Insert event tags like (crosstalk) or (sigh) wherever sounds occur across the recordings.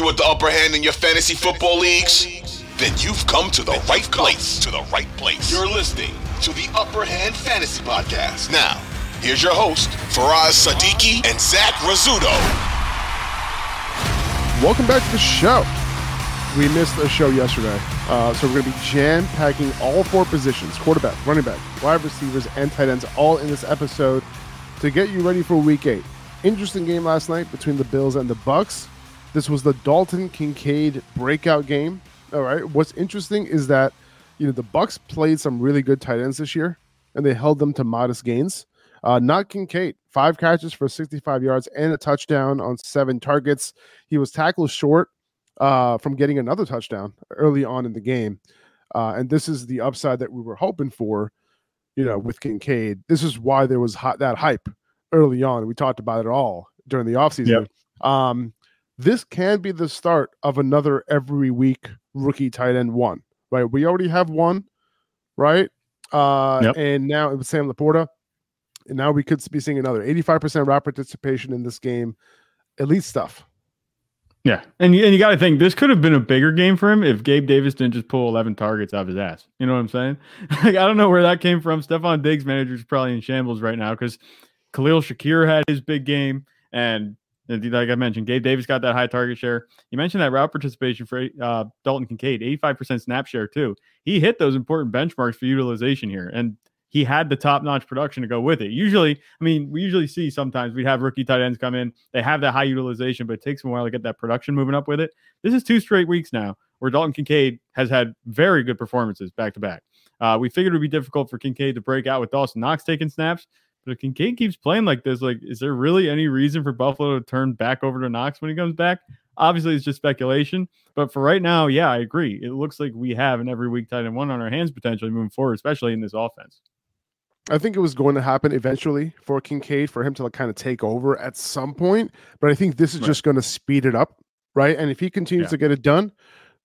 You the upper hand in your fantasy football leagues? Then you've come to the right place. To the right place. You're listening to the Upper Hand Fantasy Podcast. Now, here's your host, Faraz Siddiqi and Zach Rizzuto. Welcome back to the show. We missed a show yesterday, uh, so we're going to be jam packing all four positions quarterback, running back, wide receivers, and tight ends all in this episode to get you ready for week eight. Interesting game last night between the Bills and the Bucks. This was the Dalton Kincaid breakout game. All right. What's interesting is that you know the Bucks played some really good tight ends this year, and they held them to modest gains. Uh, not Kincaid, five catches for 65 yards and a touchdown on seven targets. He was tackled short uh, from getting another touchdown early on in the game, uh, and this is the upside that we were hoping for. You know, with Kincaid, this is why there was hot, that hype early on. We talked about it all during the offseason. Yep. Um, this can be the start of another every week rookie tight end one, right? We already have one, right? Uh, yep. And now it was Sam LaPorta. And now we could be seeing another 85% route participation in this game. Elite stuff. Yeah. And you, and you got to think this could have been a bigger game for him if Gabe Davis didn't just pull 11 targets out of his ass. You know what I'm saying? (laughs) like, I don't know where that came from. Stefon Diggs manager is probably in shambles right now because Khalil Shakir had his big game and like I mentioned, Gabe Davis got that high target share. You mentioned that route participation for uh, Dalton Kincaid, 85% snap share too. He hit those important benchmarks for utilization here, and he had the top notch production to go with it. Usually, I mean, we usually see sometimes we have rookie tight ends come in, they have that high utilization, but it takes them a while to get that production moving up with it. This is two straight weeks now where Dalton Kincaid has had very good performances back to back. Uh, we figured it would be difficult for Kincaid to break out with Dawson Knox taking snaps. But if Kincaid keeps playing like this, like, is there really any reason for Buffalo to turn back over to Knox when he comes back? Obviously, it's just speculation. But for right now, yeah, I agree. It looks like we have an every week tight end one on our hands potentially moving forward, especially in this offense. I think it was going to happen eventually for Kincaid for him to like kind of take over at some point. But I think this is right. just going to speed it up, right? And if he continues yeah. to get it done,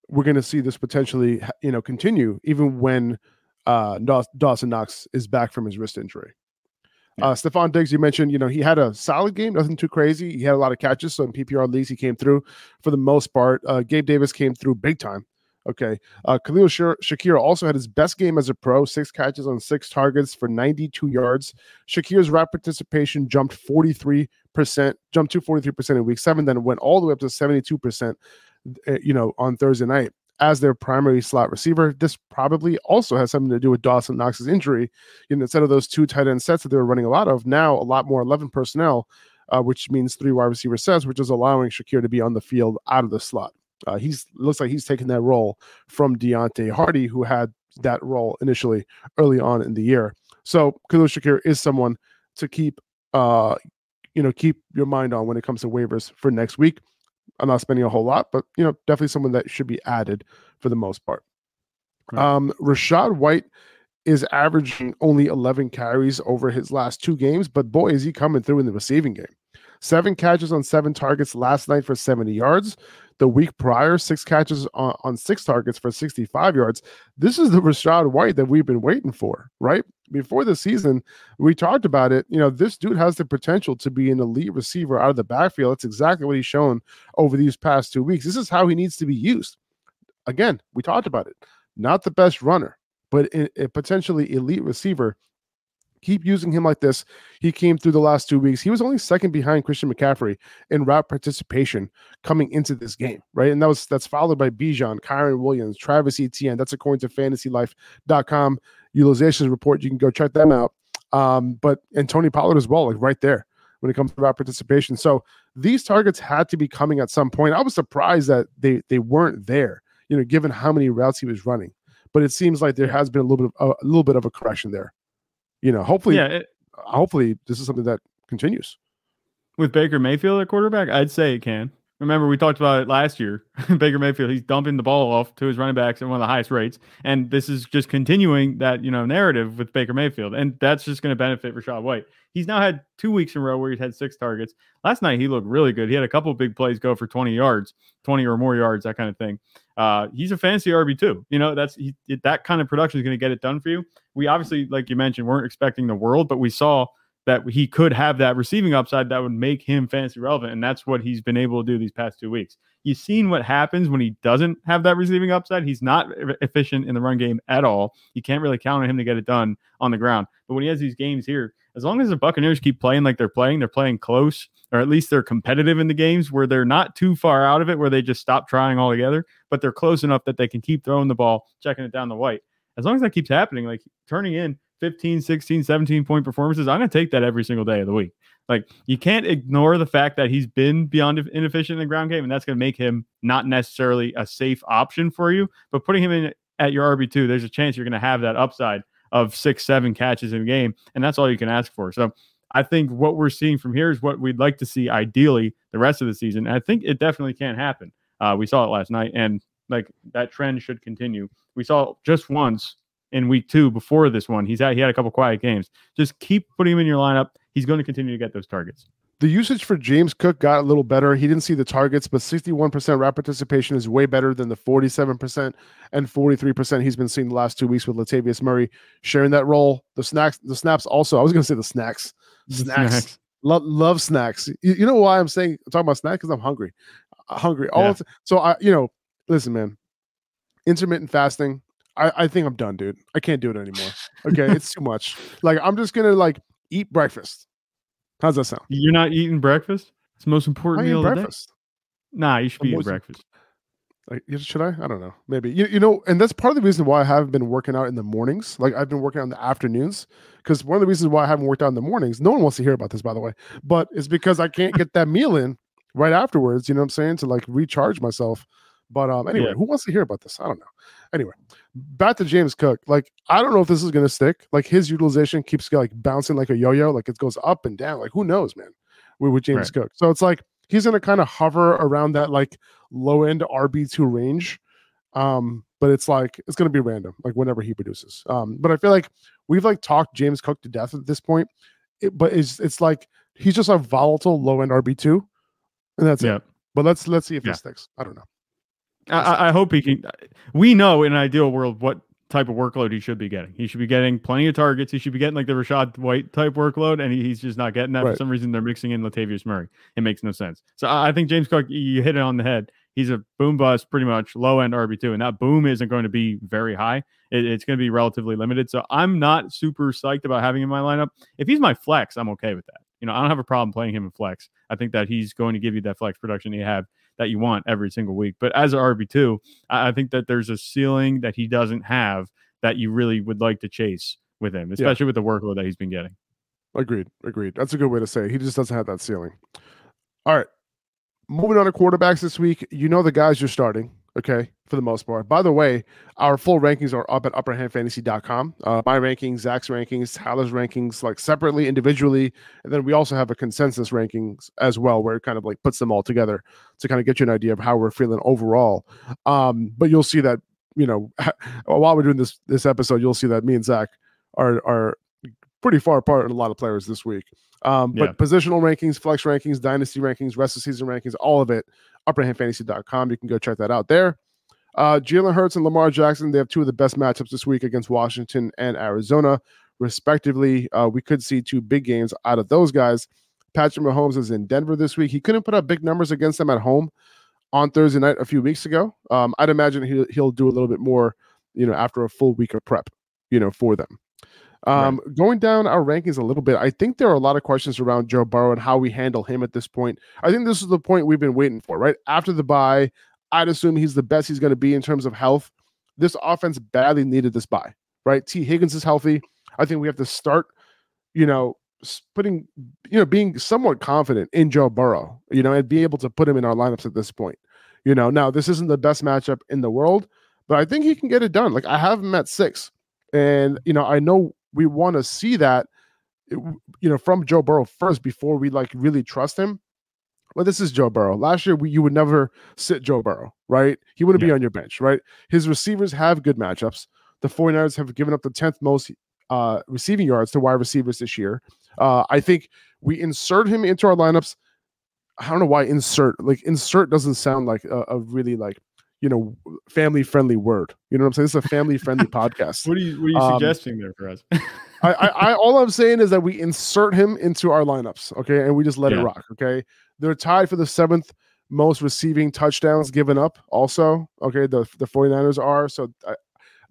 we're going to see this potentially, you know, continue even when uh, Dawson Knox is back from his wrist injury. Yeah. Uh, Stefon Diggs, you mentioned, you know, he had a solid game, nothing too crazy. He had a lot of catches. So in PPR leagues, he came through for the most part. Uh, Gabe Davis came through big time. Okay. Uh, Khalil Shakir also had his best game as a pro, six catches on six targets for 92 yards. Shakir's route participation jumped 43%, jumped to 43% in week seven, then went all the way up to 72%, uh, you know, on Thursday night as their primary slot receiver. This probably also has something to do with Dawson Knox's injury. You know, instead of those two tight end sets that they were running a lot of, now a lot more 11 personnel, uh, which means three wide receiver sets, which is allowing Shakir to be on the field out of the slot. Uh, he's looks like he's taking that role from Deonte Harty, who had that role initially early on in the year. So Khalil Shakir is someone to keep, uh, you know, keep your mind on when it comes to waivers for next week. I'm not spending a whole lot, but you know, definitely someone that should be added for the most part. Right. Um, Rachaad White is averaging only 11 carries over his last two games, but boy, is he coming through in the receiving game. Seven catches on seven targets last night for 70 yards. The week prior, six catches on, on six targets for 65 yards. This is the Rachaad White that we've been waiting for, right? Before the season, we talked about it. You know, this dude has the potential to be an elite receiver out of the backfield. That's exactly what he's shown over these past two weeks. This is how he needs to be used. Again, we talked about it. Not the best runner, but a potentially elite receiver keep using him like this. He came through the last two weeks. He was only second behind Christian McCaffrey in route participation coming into this game, right? And that was that's followed by Bijan, Kyren Williams, Travis Etienne. That's according to fantasylife.com utilization report. You can go check them out. Um, but and Tony Pollard as well, like right there when it comes to route participation. So these targets had to be coming at some point. I was surprised that they they weren't there, you know, given how many routes he was running. But it seems like there has been a little bit of a, a little bit of a correction there you know, hopefully, yeah, it, hopefully this is something that continues. With Baker Mayfield at quarterback, I'd say it can. Remember, we talked about it last year. (laughs) Baker Mayfield, he's dumping the ball off to his running backs at one of the highest rates. And this is just continuing that, you know, narrative with Baker Mayfield. And that's just going to benefit Rachaad White. He's now had two weeks in a row where he's had six targets. Last night, he looked really good. He had a couple big plays go for 20 yards, 20 or more yards, that kind of thing. Uh, he's a fancy RB too. You know, that's he, that kind of production is going to get it done for you we obviously, like you mentioned, weren't expecting the world, but we saw that he could have that receiving upside that would make him fantasy relevant. And that's what he's been able to do these past two weeks. You've seen what happens when he doesn't have that receiving upside. He's not efficient in the run game at all. You can't really count on him to get it done on the ground. But when he has these games here, as long as the Buccaneers keep playing like they're playing, they're playing close, or at least they're competitive in the games where they're not too far out of it, where they just stop trying altogether, but they're close enough that they can keep throwing the ball, checking it down the white. As long as that keeps happening, like turning in 15, 16, 17 point performances, I'm going to take that every single day of the week. Like you can't ignore the fact that he's been beyond inefficient in the ground game, and that's going to make him not necessarily a safe option for you. But putting him in at your RB two, there's a chance you're going to have that upside of six, seven catches in a game, and that's all you can ask for. So I think what we're seeing from here is what we'd like to see ideally the rest of the season. And I think it definitely can happen. Uh, we saw it last night, and like that trend should continue. We saw just once in week two before this one. He's had he had a couple quiet games. Just keep putting him in your lineup. He's going to continue to get those targets. The usage for James Cook got a little better. He didn't see the targets, but 61% route participation is way better than the 47% and 43% he's been seeing the last two weeks with Latavius Murray sharing that role. The snacks, the snaps also. I was going to say the snacks. Snacks. snacks. Lo- love snacks. You, you, know why I'm saying I'm talking about snacks? Because I'm hungry. I'm hungry. All yeah. so I, you know, listen, man. Intermittent fasting, I, I think I'm done, dude. I can't do it anymore. Okay, it's too much. Like I'm just gonna like eat breakfast. How's that sound? You're not eating breakfast. It's the most important meal of the day. Nah, you should be eating breakfast. Like, should I? I don't know. Maybe you, you know, and that's part of the reason why I haven't been working out in the mornings. Like I've been working out in the afternoons because one of the reasons why I haven't worked out in the mornings. No one wants to hear about this, by the way, but it's because I can't get that meal in right afterwards. You know what I'm saying? To like recharge myself. But um, anyway, yeah. who wants to hear about this? I don't know. Anyway, back to James Cook. Like, I don't know if this is gonna stick. Like his utilization keeps like bouncing like a yo-yo, like it goes up and down. Like, who knows, man, with, with James right. Cook. So it's like he's gonna kind of hover around that like low end RB2 range. Um, but it's like it's gonna be random, like whenever he produces. Um, but I feel like we've like talked James Cook to death at this point. It, but it's it's like he's just a volatile low end RB2, and that's yeah. it. But let's let's see if yeah. it sticks. I don't know. I, I, hope he can. We know in an ideal world what type of workload he should be getting. He should be getting plenty of targets. He should be getting like the Rachaad White type workload, and he, he's just not getting that right. for some reason. They're mixing in Latavius Murray. It makes no sense. So I think James Cook, you hit it on the head. He's a boom bust, pretty much low end RB two, and that boom isn't going to be very high. It, it's going to be relatively limited. So I'm not super psyched about having him in my lineup. If he's my flex, I'm okay with that. You know, I don't have a problem playing him in flex. I think that he's going to give you that flex production you have that you want every single week. But as an RB2, I think that there's a ceiling that he doesn't have that you really would like to chase with him, especially yeah. with the workload that he's been getting. Agreed. Agreed. That's a good way to say it. He just doesn't have that ceiling. All right. Moving on to quarterbacks this week. You know the guys you're starting okay, for the most part. By the way, our full rankings are up at upperhandfantasy.com. Uh, my rankings, Zach's rankings, Tyler's rankings, like separately, individually. And then we also have a consensus rankings as well, where it kind of like puts them all together to kind of get you an idea of how we're feeling overall. Um, but you'll see that, you know, (laughs) while we're doing this this episode, you'll see that me and Zach are are pretty far apart in a lot of players this week. Um, but yeah. positional rankings, flex rankings, dynasty rankings, rest of season rankings, all of it, upperhandfantasy.com. You can go check that out there. Uh, Jalen Hurts and Lamar Jackson, they have two of the best matchups this week against Washington and Arizona, respectively. Uh, we could see two big games out of those guys. Patrick Mahomes is in Denver this week. He couldn't put up big numbers against them at home on Thursday night a few weeks ago. Um, I'd imagine he'll, he'll do a little bit more, you know, after a full week of prep, you know, for them. Um, right. Going down our rankings a little bit, I think there are a lot of questions around Joe Burrow and how we handle him at this point. I think this is the point we've been waiting for, right? After the bye, I'd assume he's the best he's going to be in terms of health. This offense badly needed this bye, right? Tee Higgins is healthy. I think we have to start, you know, putting, you know, being somewhat confident in Joe Burrow, you know, and be able to put him in our lineups at this point. You know, now this isn't the best matchup in the world, but I think he can get it done. Like I have him at six. And, you know, I know we want to see that you know from Joe Burrow first before we like really trust him. Well, this is Joe Burrow. Last year, we, you would never sit Joe Burrow, right? He wouldn't yeah. be on your bench, right? His receivers have good matchups. The 49ers have given up the 10th most uh, receiving yards to wide receivers this year. Uh, I think we insert him into our lineups. I don't know why insert like insert doesn't sound like a, a really like you know family friendly word. You know what I'm saying? This is a family (laughs) friendly podcast. What are you What are you um, suggesting there for us? (laughs) I, I, I, all I'm saying is that we insert him into our lineups, okay, and we just let yeah. it rock, okay. They're tied for the seventh most receiving touchdowns given up. Also, okay, the the 49ers are so. I,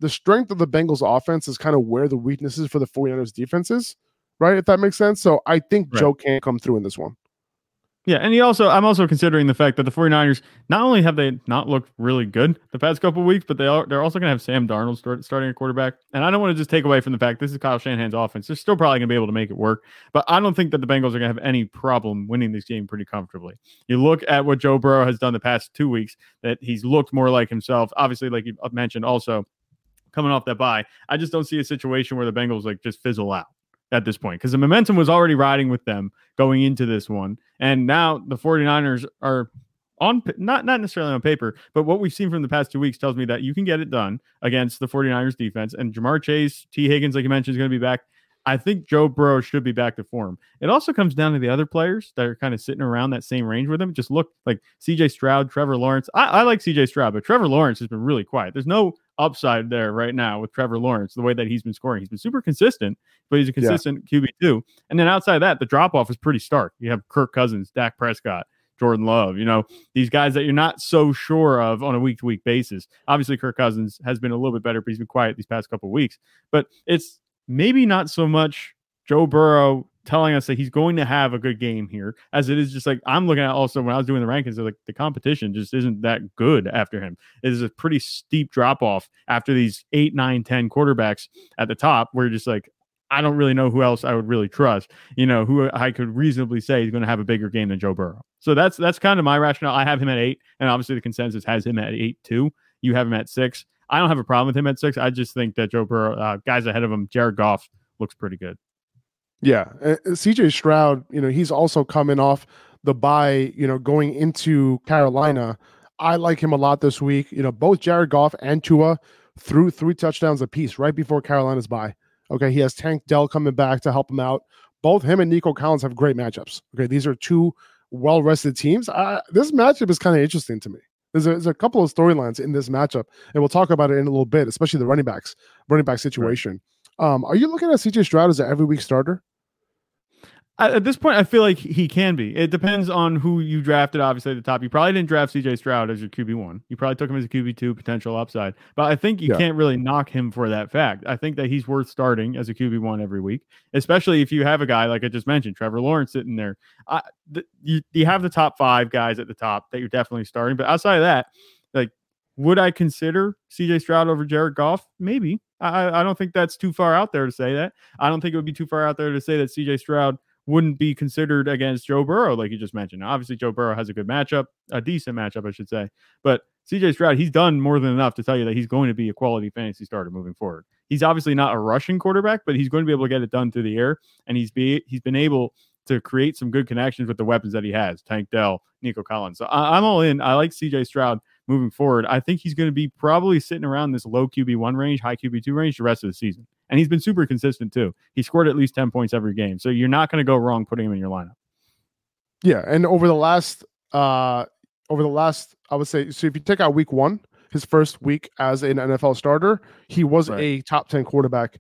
the strength of the Bengals offense is kind of where the weaknesses for the 49ers defense is, right? If that makes sense. So I think right. Joe can't come through in this one. Yeah, and he also I'm also considering the fact that the 49ers not only have they not looked really good the past couple weeks, but they are they're also going to have Sam Darnold start, starting a quarterback. And I don't want to just take away from the fact this is Kyle Shanahan's offense. They're still probably going to be able to make it work, but I don't think that the Bengals are going to have any problem winning this game pretty comfortably. You look at what Joe Burrow has done the past 2 weeks that he's looked more like himself. Obviously like you mentioned also coming off that bye. I just don't see a situation where the Bengals like just fizzle out at this point because the momentum was already riding with them going into this one. And now the 49ers are on not not necessarily on paper, but what we've seen from the past two weeks tells me that you can get it done against the 49ers defense. And Ja'Marr Chase, Tee Higgins, like you mentioned, is going to be back. I think Joe Burrow should be back to form. It also comes down to the other players that are kind of sitting around that same range with him. Just look like CJ Stroud, Trevor Lawrence. I, I like CJ Stroud, but Trevor Lawrence has been really quiet. There's no upside there right now with Trevor Lawrence, the way that he's been scoring. He's been super consistent, but he's a consistent yeah. QB2. And then outside of that, the drop off is pretty stark. You have Kirk Cousins, Dak Prescott, Jordan Love, you know, these guys that you're not so sure of on a week to week basis. Obviously, Kirk Cousins has been a little bit better, but he's been quiet these past couple weeks. But it's maybe not so much Joe Burrow telling us that he's going to have a good game here, as it is just like I'm looking at also when I was doing the rankings, like the competition just isn't that good after him. It is a pretty steep drop off after these eight, nine, ten quarterbacks at the top, you're just like, I don't really know who else I would really trust, you know, who I could reasonably say is going to have a bigger game than Joe Burrow. So that's that's kind of my rationale. I have him at eight, and obviously the consensus has him at eight too. You have him at six. I don't have a problem with him at six. I just think that Joe Burrow, uh, guys ahead of him, Jared Goff looks pretty good. Yeah, uh, CJ Stroud, you know, he's also coming off the bye, you know, going into Carolina. I like him a lot this week. You know, both Jared Goff and Tua threw three touchdowns apiece right before Carolina's bye. Okay, he has Tank Dell coming back to help him out. Both him and Nico Collins have great matchups. Okay, these are two well rested teams. Uh, this matchup is kind of interesting to me. There's a, there's a couple of storylines in this matchup, and we'll talk about it in a little bit, especially the running backs, running back situation. Right. Um, are you looking at CJ Stroud as an every week starter? At this point, I feel like he can be. It depends on who you drafted. Obviously, at the top, you probably didn't draft CJ Stroud as your QB one. You probably took him as a QB two potential upside. But I think you yeah. can't really knock him for that fact. I think that he's worth starting as a QB one every week, especially if you have a guy like I just mentioned, Trevor Lawrence sitting there. I, the, you you have the top five guys at the top that you're definitely starting. But outside of that, would I consider CJ Stroud over Jared Goff? Maybe. I, I don't think that's too far out there to say that. I don't think it would be too far out there to say that CJ Stroud wouldn't be considered against Joe Burrow, like you just mentioned. Obviously, Joe Burrow has a good matchup, a decent matchup, I should say. But CJ Stroud, he's done more than enough to tell you that he's going to be a quality fantasy starter moving forward. He's obviously not a rushing quarterback, but he's going to be able to get it done through the air, and he's be he's been able to create some good connections with the weapons that he has, Tank Dell, Nico Collins. So I, I'm all in. I like CJ Stroud moving forward. I think he's going to be probably sitting around this low QB1 range, high QB2 range the rest of the season. And he's been super consistent too. He scored at least 10 points every game. So you're not going to go wrong putting him in your lineup. Yeah. And over the last, uh, over the last, I would say, so if you take out week one, his first week as an NFL starter, he was right. a top 10 quarterback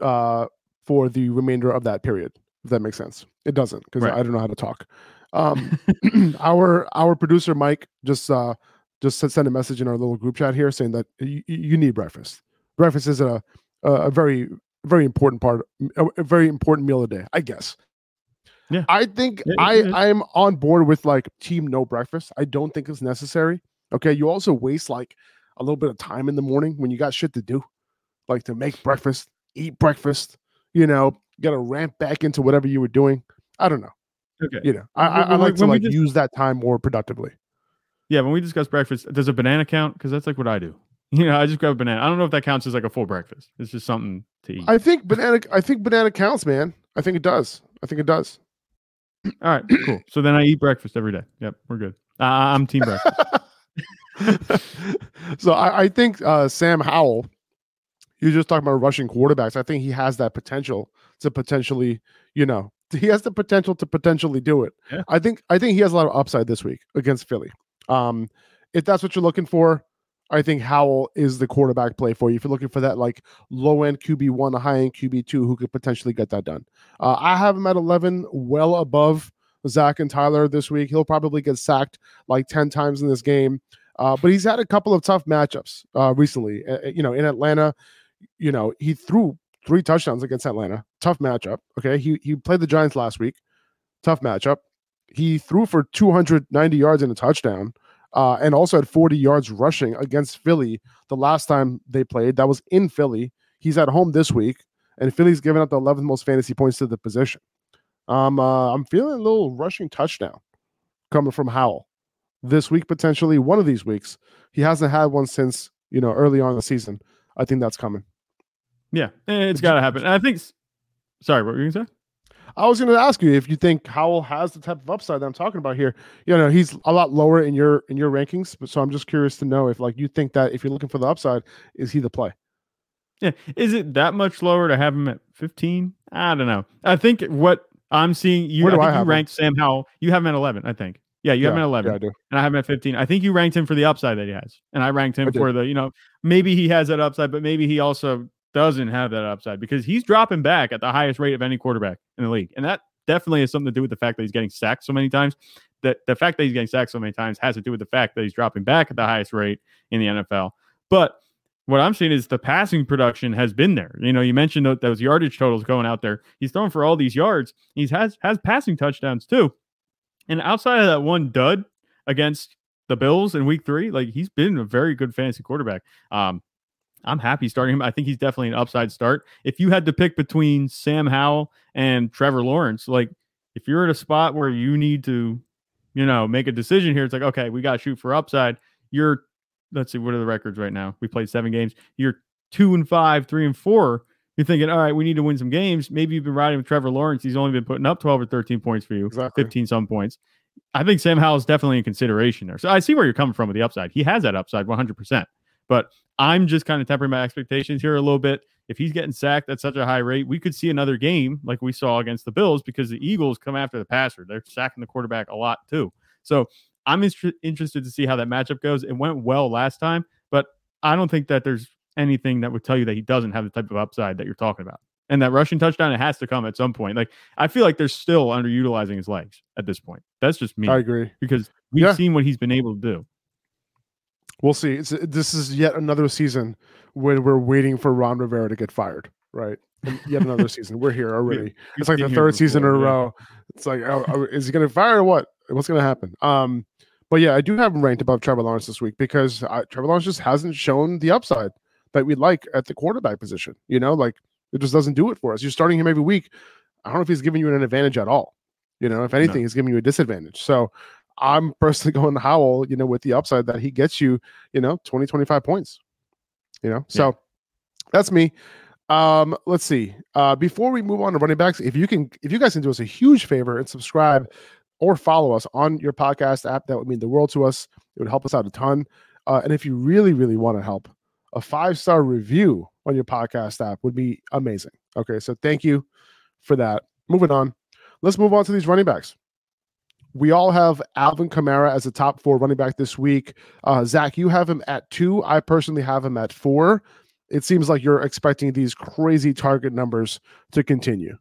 uh, for the remainder of that period. If that makes sense. It doesn't because right. I don't know how to talk. Um, (laughs) (clears throat) our our producer Mike just uh, just sent a message in our little group chat here saying that you, you need breakfast. Breakfast is a a very very important part, a very important meal a day, I guess. Yeah, I think yeah, I yeah. I'm on board with like team no breakfast. I don't think it's necessary. Okay, you also waste like a little bit of time in the morning when you got shit to do, like to make breakfast, eat breakfast. You know, got to ramp back into whatever you were doing. I don't know. Okay. You know, I, I, I like to like just, use that time more productively. Yeah, when we discuss breakfast, does a banana count? Because that's like what I do. (laughs) You know, I just grab a banana. I don't know if that counts as like a full breakfast. It's just something to eat. I think banana. I think banana counts, man. I think it does. I think it does. All right, cool. So then I eat breakfast every day. Yep, we're good. Uh, I'm team breakfast. (laughs) so I, I think uh, Sam Howell. You just talking about rushing quarterbacks. I think he has that potential to potentially, you know, he has the potential to potentially do it. Yeah. I think I think he has a lot of upside this week against Philly. Um, if that's what you're looking for, I think Howell is the quarterback play for you. If you're looking for that like low end QB one, a high end QB two, who could potentially get that done. Uh, I have him at 11, well above Zach and Tyler this week. He'll probably get sacked like 10 times in this game. Uh, but he's had a couple of tough matchups uh, recently. Uh, you know, in Atlanta, you know, he threw three touchdowns against Atlanta. Tough matchup. Okay. He, he played the Giants last week. Tough matchup. He threw for 290 yards and a touchdown uh, and also had 40 yards rushing against Philly the last time they played. That was in Philly. He's at home this week, and Philly's given up the 11th most fantasy points to the position. Um, uh, I'm feeling a little rushing touchdown coming from Howell this week potentially. One of these weeks, he hasn't had one since you know early on in the season. I think that's coming. Yeah, it's got to happen. And I think. Sorry, what were you gonna say? I was going to ask you if you think Howell has the type of upside that I'm talking about here. You know, he's a lot lower in your in your rankings, but so I'm just curious to know if like you think that if you're looking for the upside, is he the play? Yeah, is it that much lower to have him at 15? I don't know. I think what I'm seeing you. Where do I, I you ranked him? Sam Howell. You have him at 11, I think. Yeah, you have him at 11. Yeah, I do. And I have him at 15. I think you ranked him for the upside that he has. And I ranked him I for the, you know, maybe he has that upside, but maybe he also doesn't have that upside because he's dropping back at the highest rate of any quarterback in the league. And that definitely has something to do with the fact that he's getting sacked so many times. That the fact that he's getting sacked so many times has to do with the fact that he's dropping back at the highest rate in the NFL. But what I'm seeing is the passing production has been there. You know, you mentioned those yardage totals going out there. He's throwing for all these yards. He's has has passing touchdowns too. And outside of that one dud against the Bills in week three, like he's been a very good fantasy quarterback. Um, I'm happy starting him. I think he's definitely an upside start. If you had to pick between Sam Howell and Trevor Lawrence, like if you're at a spot where you need to, you know, make a decision here, it's like, okay, we got to shoot for upside. You're, let's see, what are the records right now? We played seven games. You're two and five, three and four. You're thinking, all right, we need to win some games. Maybe you've been riding with Trevor Lawrence. He's only been putting up 12 or 13 points for you, exactly. 15 some points. I think Sam Howell is definitely in consideration there. So I see where you're coming from with the upside. He has that upside 100%. But I'm just kind of tempering my expectations here a little bit. If he's getting sacked at such a high rate, we could see another game like we saw against the Bills because the Eagles come after the passer. They're sacking the quarterback a lot too. So I'm interested to see how that matchup goes. It went well last time, but I don't think that there's anything that would tell you that he doesn't have the type of upside that you're talking about. And that rushing touchdown, it has to come at some point. Like I feel like they're still underutilizing his legs at this point. That's just me. I agree because we've yeah. seen what he's been able to do we'll see. It's, this is yet another season when we're waiting for Ron Rivera to get fired, right? And yet another (laughs) season. We're here already. it's like the third season in a row. It's like, oh, oh, is he going to fire or what? What's going to happen? Um, but yeah, I do have him ranked above Trevor Lawrence this week because I, Trevor Lawrence just hasn't shown the upside that we'd like at the quarterback position. You know, like it just doesn't do it for us. You're starting him every week. I don't know if he's giving you an advantage at all. You know, if anything, no. he's giving you a disadvantage. So I'm personally (laughs) going Howell, you know, with the upside that he gets you, you know, 20, 25 points. You know, so that's me. Um, let's see. Uh, before we move on to running backs, if you can, if you guys can do us a huge favor and subscribe or follow us on your podcast app, that would mean the world to us. It would help us out a ton. Uh, and if you really, really want to help, a five star review on your podcast app would be amazing. Okay, so thank you for that. Moving on, let's move on to these running backs we all have Alvin Kamara as a top four running back this week. Uh, Zach, you have him at two. I personally have him at four. It seems like you're expecting these crazy target numbers to continue.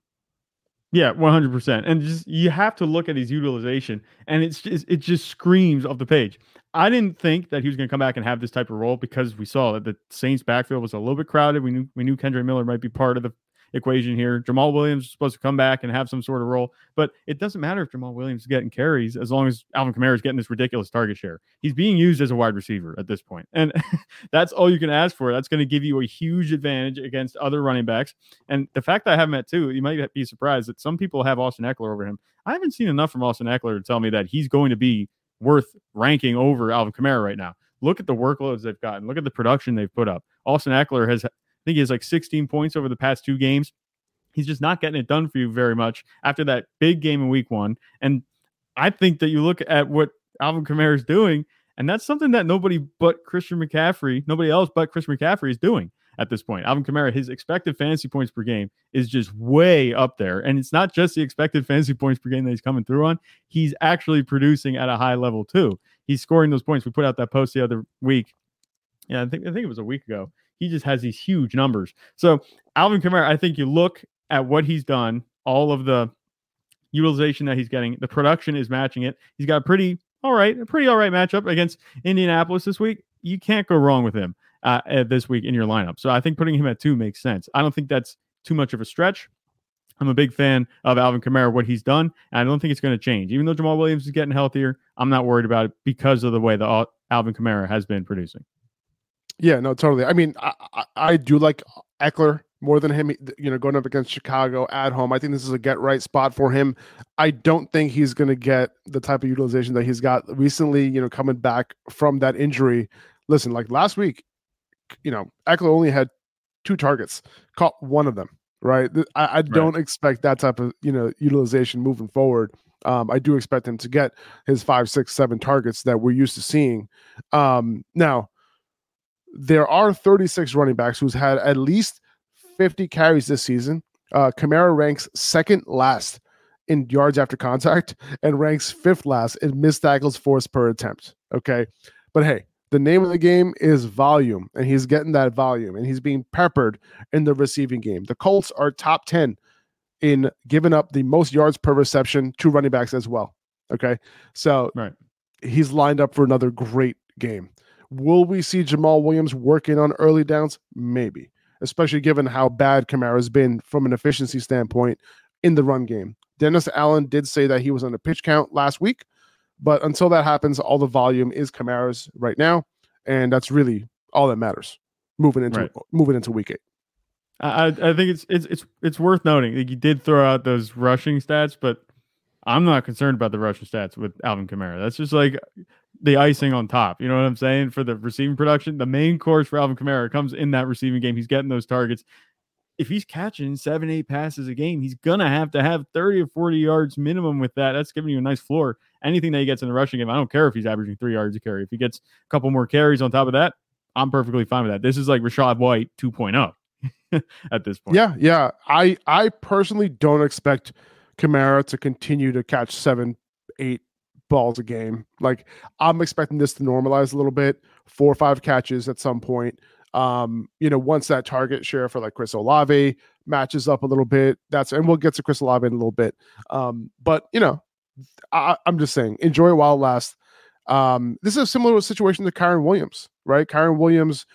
Yeah, one hundred percent. And just you have to look at his utilization, and it's just it just screams off the page. I didn't think that he was going to come back and have this type of role because we saw that the Saints backfield was a little bit crowded. We knew we knew Kendre Miller might be part of the equation here. Jamaal Williams is supposed to come back and have some sort of role, but it doesn't matter if Jamaal Williams is getting carries as long as Alvin Kamara is getting this ridiculous target share. He's being used as a wide receiver at this point, and (laughs) that's all you can ask for. That's going to give you a huge advantage against other running backs. And the fact that I have him at two, you might be surprised that some people have Austin Ekeler over him. I haven't seen enough from Austin Ekeler to tell me that he's going to be worth ranking over Alvin Kamara right now. Look at the workloads they've gotten. Look at the production they've put up. Austin Ekeler has think he has like 16 points over the past two games. He's just not getting it done for you very much after that big game in week one. And I think that you look at what Alvin Kamara is doing, and that's something that nobody but Christian McCaffrey, nobody else but Christian McCaffrey is doing. at this point. Alvin Kamara, his expected fantasy points per game is just way up there. And it's not just the expected fantasy points per game that he's coming through on, he's actually producing at a high level too. He's scoring those points. We put out that post the other week. Yeah, I think I think it was a week ago. He just has these huge numbers. So Alvin Kamara, I think you look at what he's done, all of the utilization that he's getting, the production is matching it. He's got a pretty all right, a pretty all right matchup against Indianapolis this week. You can't go wrong with him uh, this week in your lineup. So I think putting him at two makes sense. I don't think that's too much of a stretch. I'm a big fan of Alvin Kamara, what he's done, and I don't think it's going to change. Even though Jamaal Williams is getting healthier, I'm not worried about it because of the way the Alvin Kamara has been producing. Yeah, no, totally. I mean, I, I, I do like Ekeler more than him, you know, going up against Chicago at home. I think this is a get right spot for him. I don't think he's going to get the type of utilization that he's got recently, you know, coming back from that injury. Listen, like last week, you know, Ekeler only had two targets, caught one of them, right? I, I don't right. expect that type of, you know, utilization moving forward. Um, I do expect him to get his five, six, seven targets that we're used to seeing. Um, now, there are 36 running backs who's had at least 50 carries this season. Uh, Kamara ranks second last in yards after contact and ranks fifth last in missed tackles forced per attempt. Okay. But hey, the name of the game is volume, and he's getting that volume, and he's being peppered in the receiving game. The Colts are top 10 in giving up the most yards per reception to running backs as well. Okay. So right. he's lined up for another great game. Will we see Jamaal Williams working on early downs? Maybe, especially given how bad Kamara's been from an efficiency standpoint in the run game. Dennis Allen did say that he was on a pitch count last week, but until that happens, all the volume is Kamara's right now, and that's really all that matters moving into right. moving into week eight. I, I think it's it's it's it's worth noting that you did throw out those rushing stats, but I'm not concerned about the rushing stats with Alvin Kamara. That's just like the icing on top. You know what I'm saying? For the receiving production, the main course for Alvin Kamara comes in that receiving game. He's getting those targets. If he's catching seven, eight passes a game, he's gonna have to have 30 or 40 yards minimum with that. That's giving you a nice floor. Anything that he gets in the rushing game, I don't care if he's averaging three yards a carry. If he gets a couple more carries on top of that, I'm perfectly fine with that. This is like Rachaad White 2.0 (laughs) at this point. Yeah, yeah. I I personally don't expect Kamara to continue to catch seven, eight balls a game. Like I'm expecting this to normalize a little bit, four or five catches at some point. Um, you know, once that target share for like Chris Olave matches up a little bit, that's and we'll get to Chris Olave in a little bit. Um, but you know, I, am just saying, enjoy it while it lasts. Um, this is a similar situation to Kyren Williams, right? Kyren Williams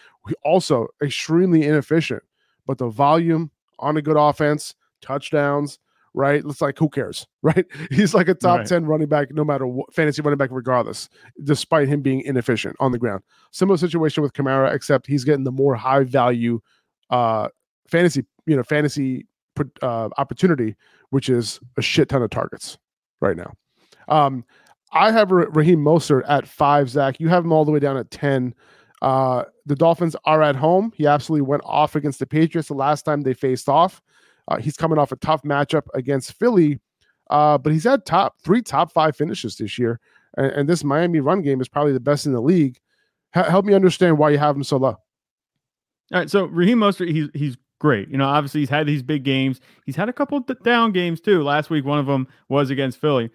also extremely inefficient, but the volume on a good offense, touchdowns, right? It's like who cares, (laughs) right? He's like a top right. 10 running back, no matter what fantasy running back, regardless, despite him being inefficient on the ground. Similar situation with Kamara, except he's getting the more high value uh fantasy, you know, fantasy uh, opportunity, which is a shit ton of targets right now. Um, I have Raheem Mostert at five, Zach. You have him all the way down at 10. Uh, the Dolphins are at home. He absolutely went off against the Patriots the last time they faced off. Uh, he's coming off a tough matchup against Philly, uh, but he's had top three top five finishes this year. And, and, this Miami run game is probably the best in the league. H- help me understand why you have him so low. All right, so Raheem Mostert, he's he's great. You know, obviously he's had these big games. He's had a couple down games too. Last week, one of them was against Philly.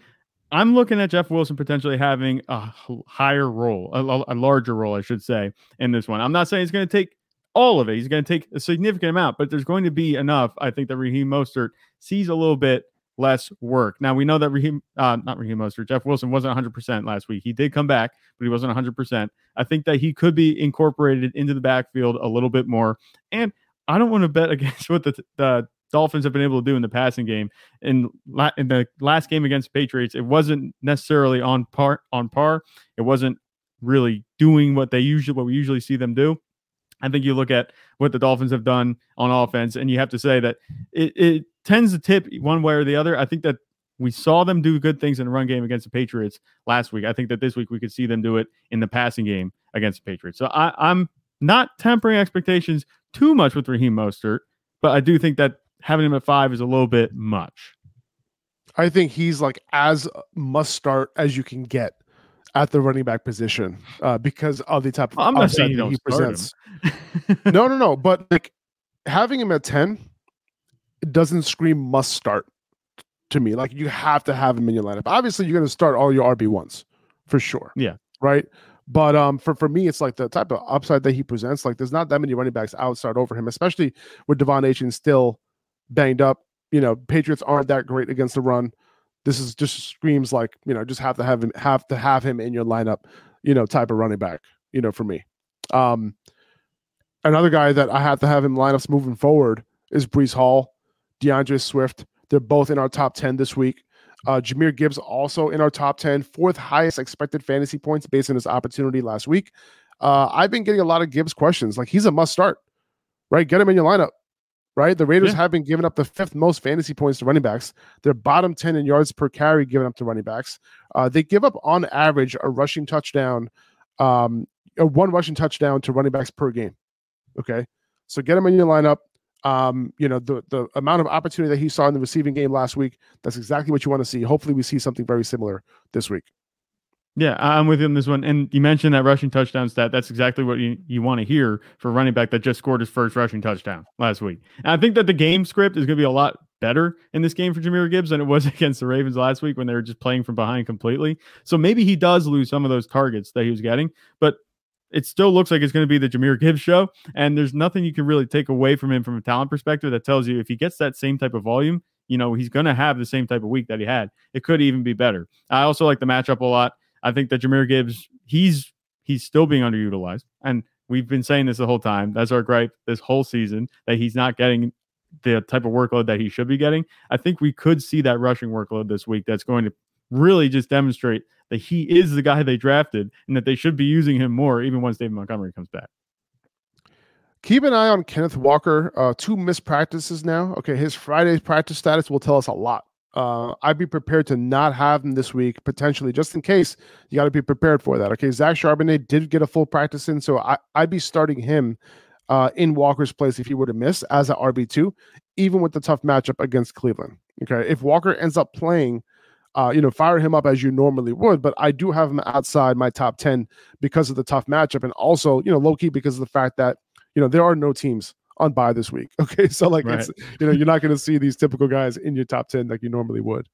I'm looking at Jeff Wilson potentially having a higher role, a, a, larger role, I should say, in this one. I'm not saying it's going to take all of it. He's going to take a significant amount, but there's going to be enough. I think that Raheem Mostert sees a little bit less work. Now we know that Raheem, uh, not Raheem Mostert, Jeff Wilson wasn't 100% last week. He did come back, but he wasn't 100%. I think that he could be incorporated into the backfield a little bit more. And I don't want to bet (laughs) against what the, the Dolphins have been able to do in the passing game. In, la- in the last game against Patriots, it wasn't necessarily on par. On par, it wasn't really doing what they usually what we usually see them do. I think you look at what the Dolphins have done on offense, and you have to say that it, it tends to tip one way or the other. I think that we saw them do good things in the run game against the Patriots last week. I think that this week we could see them do it in the passing game against the Patriots. So I, I'm not tempering expectations too much with Raheem Mostert, but I do think that having him at five is a little bit much. I think he's like as must start as you can get at the running back position uh, because of the type of I'm not saying he presents. no, no, no. But (laughs) like having him at 10 it doesn't scream must start to me. Like you have to have him in your lineup. Obviously, you're going to start all your RB ones for sure. Yeah. Right. But um, for, for me, it's like the type of upside that he presents. Like, there's not that many running backs outside over him, especially with De'Von still banged up. You know, Patriots aren't that great against the run. This is just screams like you know, just have to have him have to have him in your lineup. You know, type of running back. You know, for me. Um, another guy that I have to have in lineups moving forward is Breece Hall, DeAndre Swift. They're both in our top 10 this week. Uh, Jahmyr Gibbs also in our top 10, fourth highest expected fantasy points based on his opportunity last week. Uh, I've been getting a lot of Gibbs questions. Like he's a must start, right? Get him in your lineup, right? The Raiders yeah. have been giving up the fifth most fantasy points to running backs. They're bottom 10 in yards per carry given up to running backs. Uh, they give up on average a rushing touchdown, um, a one rushing touchdown to running backs per game. Okay. So get him in your lineup um, you know, the the amount of opportunity that he saw in the receiving game last week, that's exactly what you want to see. Hopefully we see something very similar this week. Yeah, I'm with you on this one. And you mentioned that rushing touchdown stat. That's exactly what you, you want to hear for running back that just scored his first rushing touchdown last week. And I think that the game script is going to be a lot better in this game for Jahmyr Gibbs than it was (laughs) against the Ravens last week when they were just playing from behind completely. So maybe he does lose some of those targets that he was getting, but it still looks like it's going to be the Jahmyr Gibbs show. And there's nothing you can really take away from him from a talent perspective that tells you if he gets that same type of volume, you know, he's going to have the same type of week that he had. It could even be better. I also like the matchup a lot. I think that Jahmyr Gibbs, he's he's still being underutilized. And we've been saying this the whole time. That's our gripe this whole season that he's not getting the type of workload that he should be getting. I think we could see that rushing workload this week that's going to really just demonstrate that he is the guy they drafted and that they should be using him more even once David Montgomery comes back. Keep an eye on Kenneth Walker. Uh, two missed practices now. Okay, his Friday's practice status will tell us a lot. Uh, I'd be prepared to not have him this week, potentially, just in case. You got to be prepared for that. Okay, Zach Charbonnet did get a full practice in, so I, I'd be starting him uh, in Walker's place if he were to miss as an RB2, even with the tough matchup against Cleveland. Okay, if Walker ends up playing uh, you know, fire him up as you normally would. But I do have him outside my top 10 because of the tough matchup. And also, you know, low key because of the fact that, you know, there are no teams on bye this week. (laughs) Okay. So, like, right. it's, you know, you're not going to see these typical guys in your top 10 like you normally would.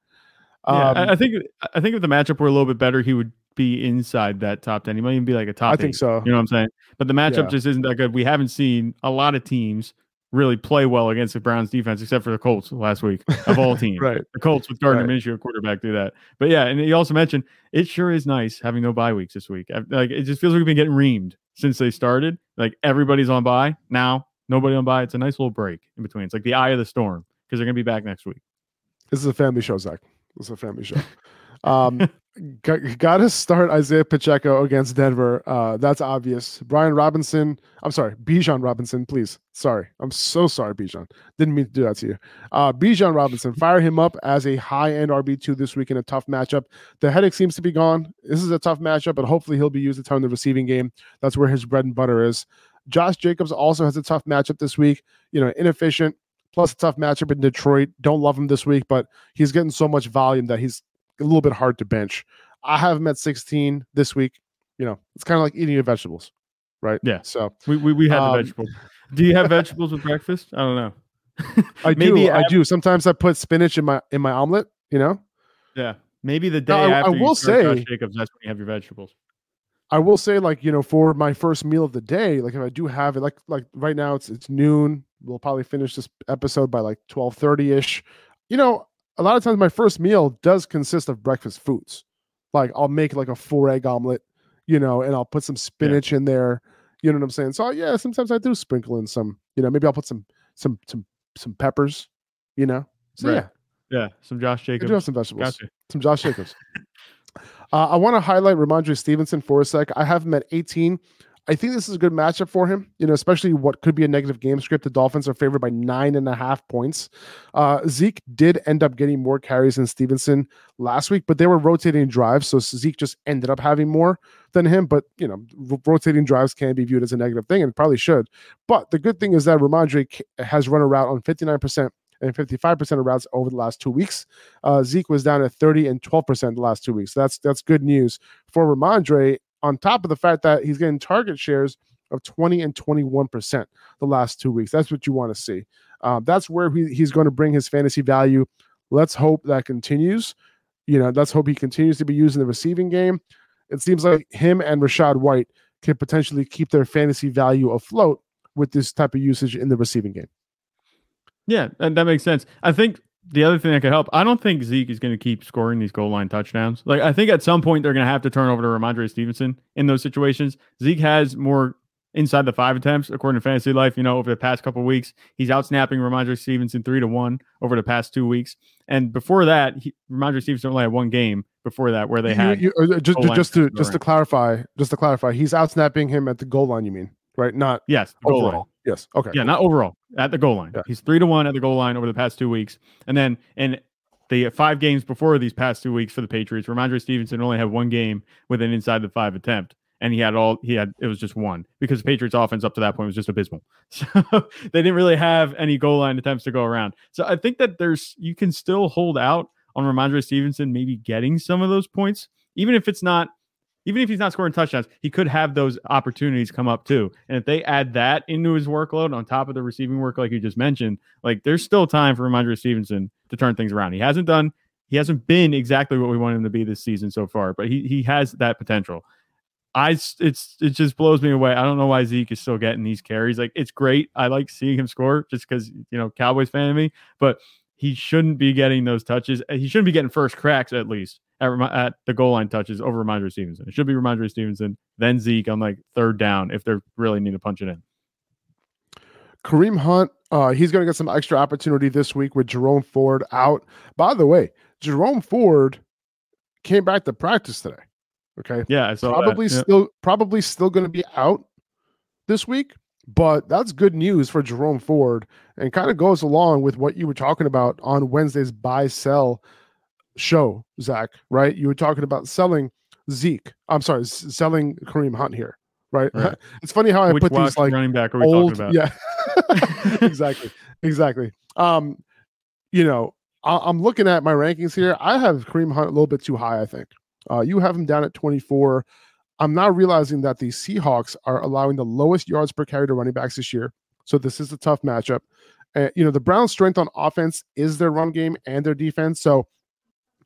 Yeah, um, I think I think if the matchup were a little bit better, he would be inside that top ten. He might even be like a top. I think so. You know what I'm saying? But the matchup yeah. just isn't that good. We haven't seen a lot of teams really play well against the Browns defense, except for the Colts last week of all (laughs) teams. right. The Colts with Gardner right. Minshew quarterback do that. But yeah, and he also mentioned it sure is nice having no bye weeks this week. Like it just feels like we've been getting reamed since they started. Like everybody's on bye now, nobody on bye. It's a nice little break in between. It's like the eye of the storm because they're gonna be back next week. This is a family show, Zach. This is a family show. (laughs) Um, got, to start Isaiah Pacheco against Denver. Uh, that's obvious. Brian Robinson. I'm sorry, Bijan Robinson. Please, sorry. I'm so sorry, Bijan. Didn't mean to do that to you. Uh, Bijan Robinson. Fire him up as a high end RB two this week in a tough matchup. The headache seems to be gone. This is a tough matchup, but hopefully he'll be used a ton in the receiving game. That's where his bread and butter is. Josh Jacobs also has a tough matchup this week. You know, inefficient plus a tough matchup in Detroit. Don't love him this week, but he's getting so much volume that he's a little bit hard to bench. I have him at 16 this week. You know, it's kind of like eating your vegetables, right? Yeah. So we we, we had um, the vegetables. Do you have vegetables with breakfast? I don't know. (laughs) I (laughs) do. I do. Sometimes I put spinach in my in my omelet. You know. Yeah. Maybe the day I, after I will say, Josh Jacobs, that's when you have your vegetables. I will say, like you know, for my first meal of the day, like if I do have it, like like right now it's it's noon. We'll probably finish this episode by like twelve thirty ish. You know, a lot of times my first meal does consist of breakfast foods. Like I'll make like a four egg omelet, you know, and I'll put some spinach yeah. in there. You know what I'm saying? So yeah, sometimes I do sprinkle in some, you know, maybe I'll put some some some some peppers, you know. So right. yeah. Yeah, some Josh Jacobs. I do have some vegetables. Gotcha. Some Josh Jacobs. (laughs) uh, I want to highlight Rhamondre Stevenson for a sec. I have him at 18. I think this is a good matchup for him, you know, especially what could be a negative game script. The Dolphins are favored by nine and a half points. Uh, Zeke did end up getting more carries than Stevenson last week, but they were rotating drives. So Zeke just ended up having more than him. But, you know, rotating drives can be viewed as a negative thing and probably should. But the good thing is that Rhamondre has run a route on 59% and 55% of routes over the last two weeks. Uh, Zeke was down at 30 and 12% the last two weeks. That's that's good news for Rhamondre on top of the fact that he's getting target shares of 20 and 21% the last two weeks. That's what you want to see. Uh, that's where he, he's going to bring his fantasy value. Let's hope that continues. You know, let's hope he continues to be used in the receiving game. It seems like him and Rachaad White can potentially keep their fantasy value afloat with this type of usage in the receiving game. Yeah, and that makes sense. I think the other thing that could help, I don't think Zeke is going to keep scoring these goal line touchdowns. Like I think at some point they're going to have to turn over to Rhamondre Stevenson in those situations. Zeke has more inside the five attempts according to Fantasy Life. You know, over the past couple weeks, he's out snapping Rhamondre Stevenson three to one over the past two weeks. And before that, he, Rhamondre Stevenson only had one game before that where they had you, you, uh, just just to just to clarify, just to clarify, he's out snapping him at the goal line. You mean right? Not yes, overall. Line. Yes. Okay. Yeah, not overall at the goal line. Yeah. He's three to one at the goal line over the past two weeks, and then in the five games before these past two weeks for the Patriots, Rhamondre Stevenson only had one game with an inside the five attempt, and he had all he had. It was just one because the Patriots offense up to that point was just abysmal. (laughs) So they didn't really have any goal line attempts to go around. So I think that there's you can still hold out on Rhamondre Stevenson maybe getting some of those points, even if it's not even if he's not scoring touchdowns, he could have those opportunities come up too. And if they add that into his workload on top of the receiving work, like you just mentioned, like there's still time for Rhamondre Stevenson to turn things around. He hasn't done, he hasn't been exactly what we want him to be this season so far, but he he has that potential. I it's it just blows me away. I don't know why Zeke is still getting these carries. Like it's great. I like seeing him score just because you know Cowboys fan of me, but he shouldn't be getting those touches. He shouldn't be getting first cracks at least at, at the goal line touches over Rhamondre Stevenson. It should be Rhamondre Stevenson, then Zeke on like third down if they really need to punch it in. Kareem Hunt, uh, he's going to get some extra opportunity this week with Jerome Ford out. By the way, Jerome Ford came back to practice today. Okay. Yeah, probably yeah. still probably still going to be out this week, but that's good news for Jerome Ford and kind of goes along with what you were talking about on Wednesday's buy sell show, Zach, right? You were talking about selling Zeke. I'm sorry, selling Kareem Hunt here, right? right. (laughs) It's funny how I Which put these like running back are we old, talking about? Yeah, (laughs) (laughs) exactly, exactly. Um, you know, I- am looking at my rankings here. I have Kareem Hunt a little bit too high. I think uh, you have him down at 24. I'm now realizing that the Seahawks are allowing the lowest yards per carry to running backs this year. So this is a tough matchup. Uh, you know, the Browns' strength on offense is their run game and their defense. So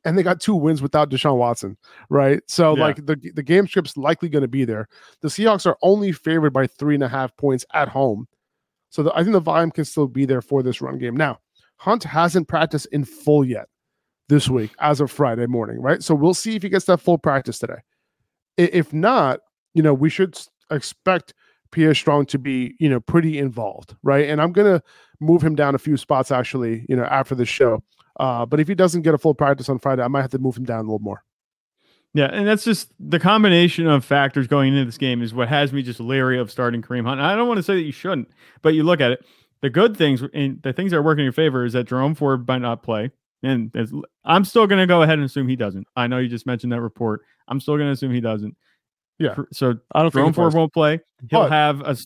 and they got two wins without Deshaun Watson, right? So yeah. like the the game script's likely going to be there. The Seahawks are only favored by three and a half points at home, so the, I think the volume can still be there for this run game. Now, Hunt hasn't practiced in full yet this week as of Friday morning, right? So we'll see if he gets that full practice today. If not, you know, we should expect Pierre Strong to be, you know, pretty involved, right? And I'm gonna move him down a few spots actually, you know, after the show. Uh, but if he doesn't get a full practice on Friday, I might have to move him down a little more. Yeah, and that's just the combination of factors going into this game is what has me just leery of starting Kareem Hunt. I don't want to say that you shouldn't, but you look at it. The good things and the things that are working in your favor is that Jerome Ford might not play. And I'm still going to go ahead and assume he doesn't. I know you just mentioned that report. I'm still going to assume he doesn't. Yeah. So I don't Jerome Ford won't play. He'll but, have a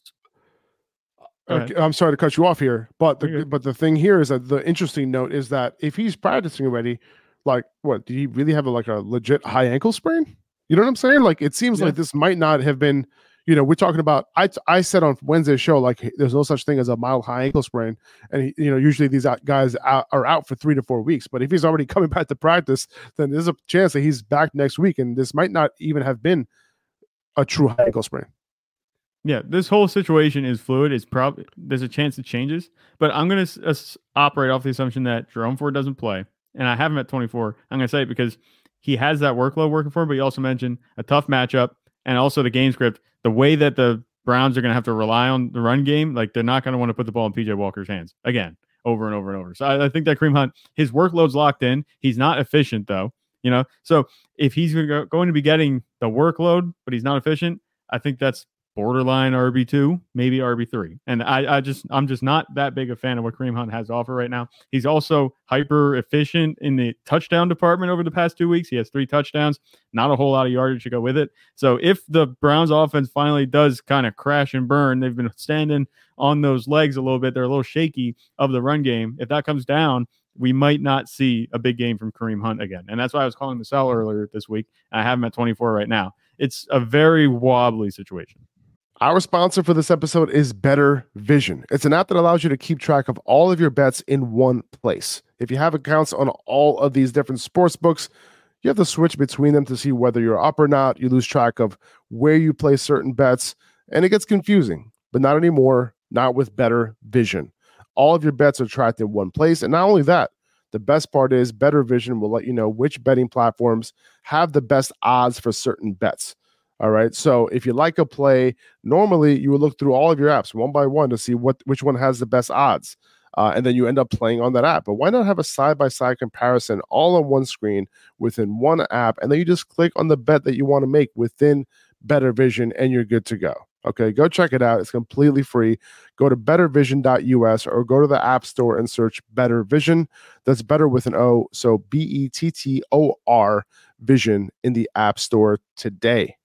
Okay, I'm sorry to cut you off here, but the but the thing here is that the interesting note is that if he's practicing already, like what did he really have a, like a legit high ankle sprain? You know what I'm saying? Like it seems yeah. like this might not have been. You know, we're talking about. I I said on Wednesday's show like there's no such thing as a mild high ankle sprain, and you know usually these guys are out for three to four weeks. But if he's already (laughs) coming back to practice, then there's a chance that he's back next week, and this might not even have been a true high ankle sprain. Yeah, this whole situation is fluid. It's probably there's a chance it changes, but I'm going to uh, operate off the assumption that Jerome Ford doesn't play, and I have him at 24. I'm going to say it because he has that workload working for him, but you also mentioned a tough matchup and also the game script. The way that the Browns are going to have to rely on the run game, like they're not going to want to put the ball in PJ Walker's hands again, over and over and over. So I, I think that Kareem Hunt, his workload's locked in. He's not efficient though, you know. So if he's going to be getting the workload, but he's not efficient, I think that's borderline RB2, maybe RB3. And I, I just, I'm just not that big a fan of what Kareem Hunt has to offer right now. He's also hyper efficient in the touchdown department over the past two weeks. He has three touchdowns, not a whole lot of yardage to go with it. So if the Browns offense finally does kind of crash and burn, they've been standing on those legs a little bit. They're a little shaky of the run game. If that comes down, we might not see a big game from Kareem Hunt again. And that's why I was calling the sell earlier this week. I have him at 24 right now. It's a very wobbly situation. Our sponsor for this episode is Bettor Vision. It's an app that allows you to keep track of all of your bets in one place. If you have accounts on all of these different sports books, you have to switch between them to see whether you're up or not. You lose track of where you place certain bets, and it gets confusing, but not anymore, not with Bettor Vision. All of your bets are tracked in one place. And not only that, the best part is Bettor Vision will let you know which betting platforms have the best odds for certain bets. All right. So if you like a play, normally you would look through all of your apps one by one to see what which one has the best odds. Uh, and then you end up playing on that app. But why not have a side by side comparison all on one screen within one app? And then you just click on the bet that you want to make within Bettor Vision and you're good to go. Okay, go check it out. It's completely free. Go to bettorvision.us or go to the App Store and search Bettor Vision. That's better with an O. So B E T T O R Vision in the App Store today.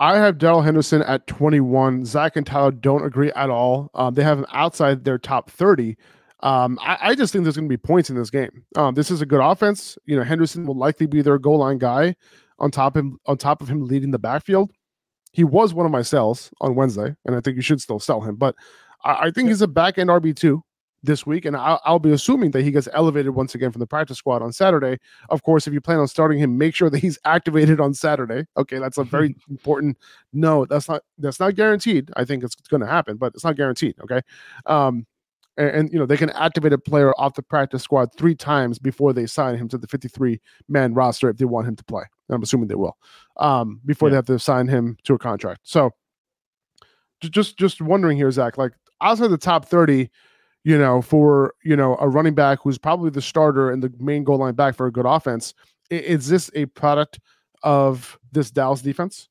I have Darrell Henderson at 21. Zach and Tyler don't agree at all. Um, they have him outside their top 30. Um, I, I, just think there's going to be points in this game. Um, this is a good offense. You know, Henderson will likely be their goal line guy on top of him, on top of him leading the backfield. He was one of my sells on Wednesday, and I think you should still sell him. But I, I think he's a back end RB two this week, and I'll, I'll, be assuming that he gets elevated once again from the practice squad on Saturday. Of course, if you plan on starting him, make sure that he's (laughs) activated on Saturday. Okay, that's a very (laughs) important. No, that's not that's not guaranteed. I think it's going to happen, but it's not guaranteed. Okay, um, and, and, you know they can activate a player off the practice squad three times before they sign him to the 53 man roster if they want him to play. I'm assuming they will um, before yeah. they have to sign him to a contract. So just just wondering here, Zach, like outside the top 30 you know, for you know a running back who's probably the starter and the main goal line back for a good offense. Is this a product of this Dallas defense?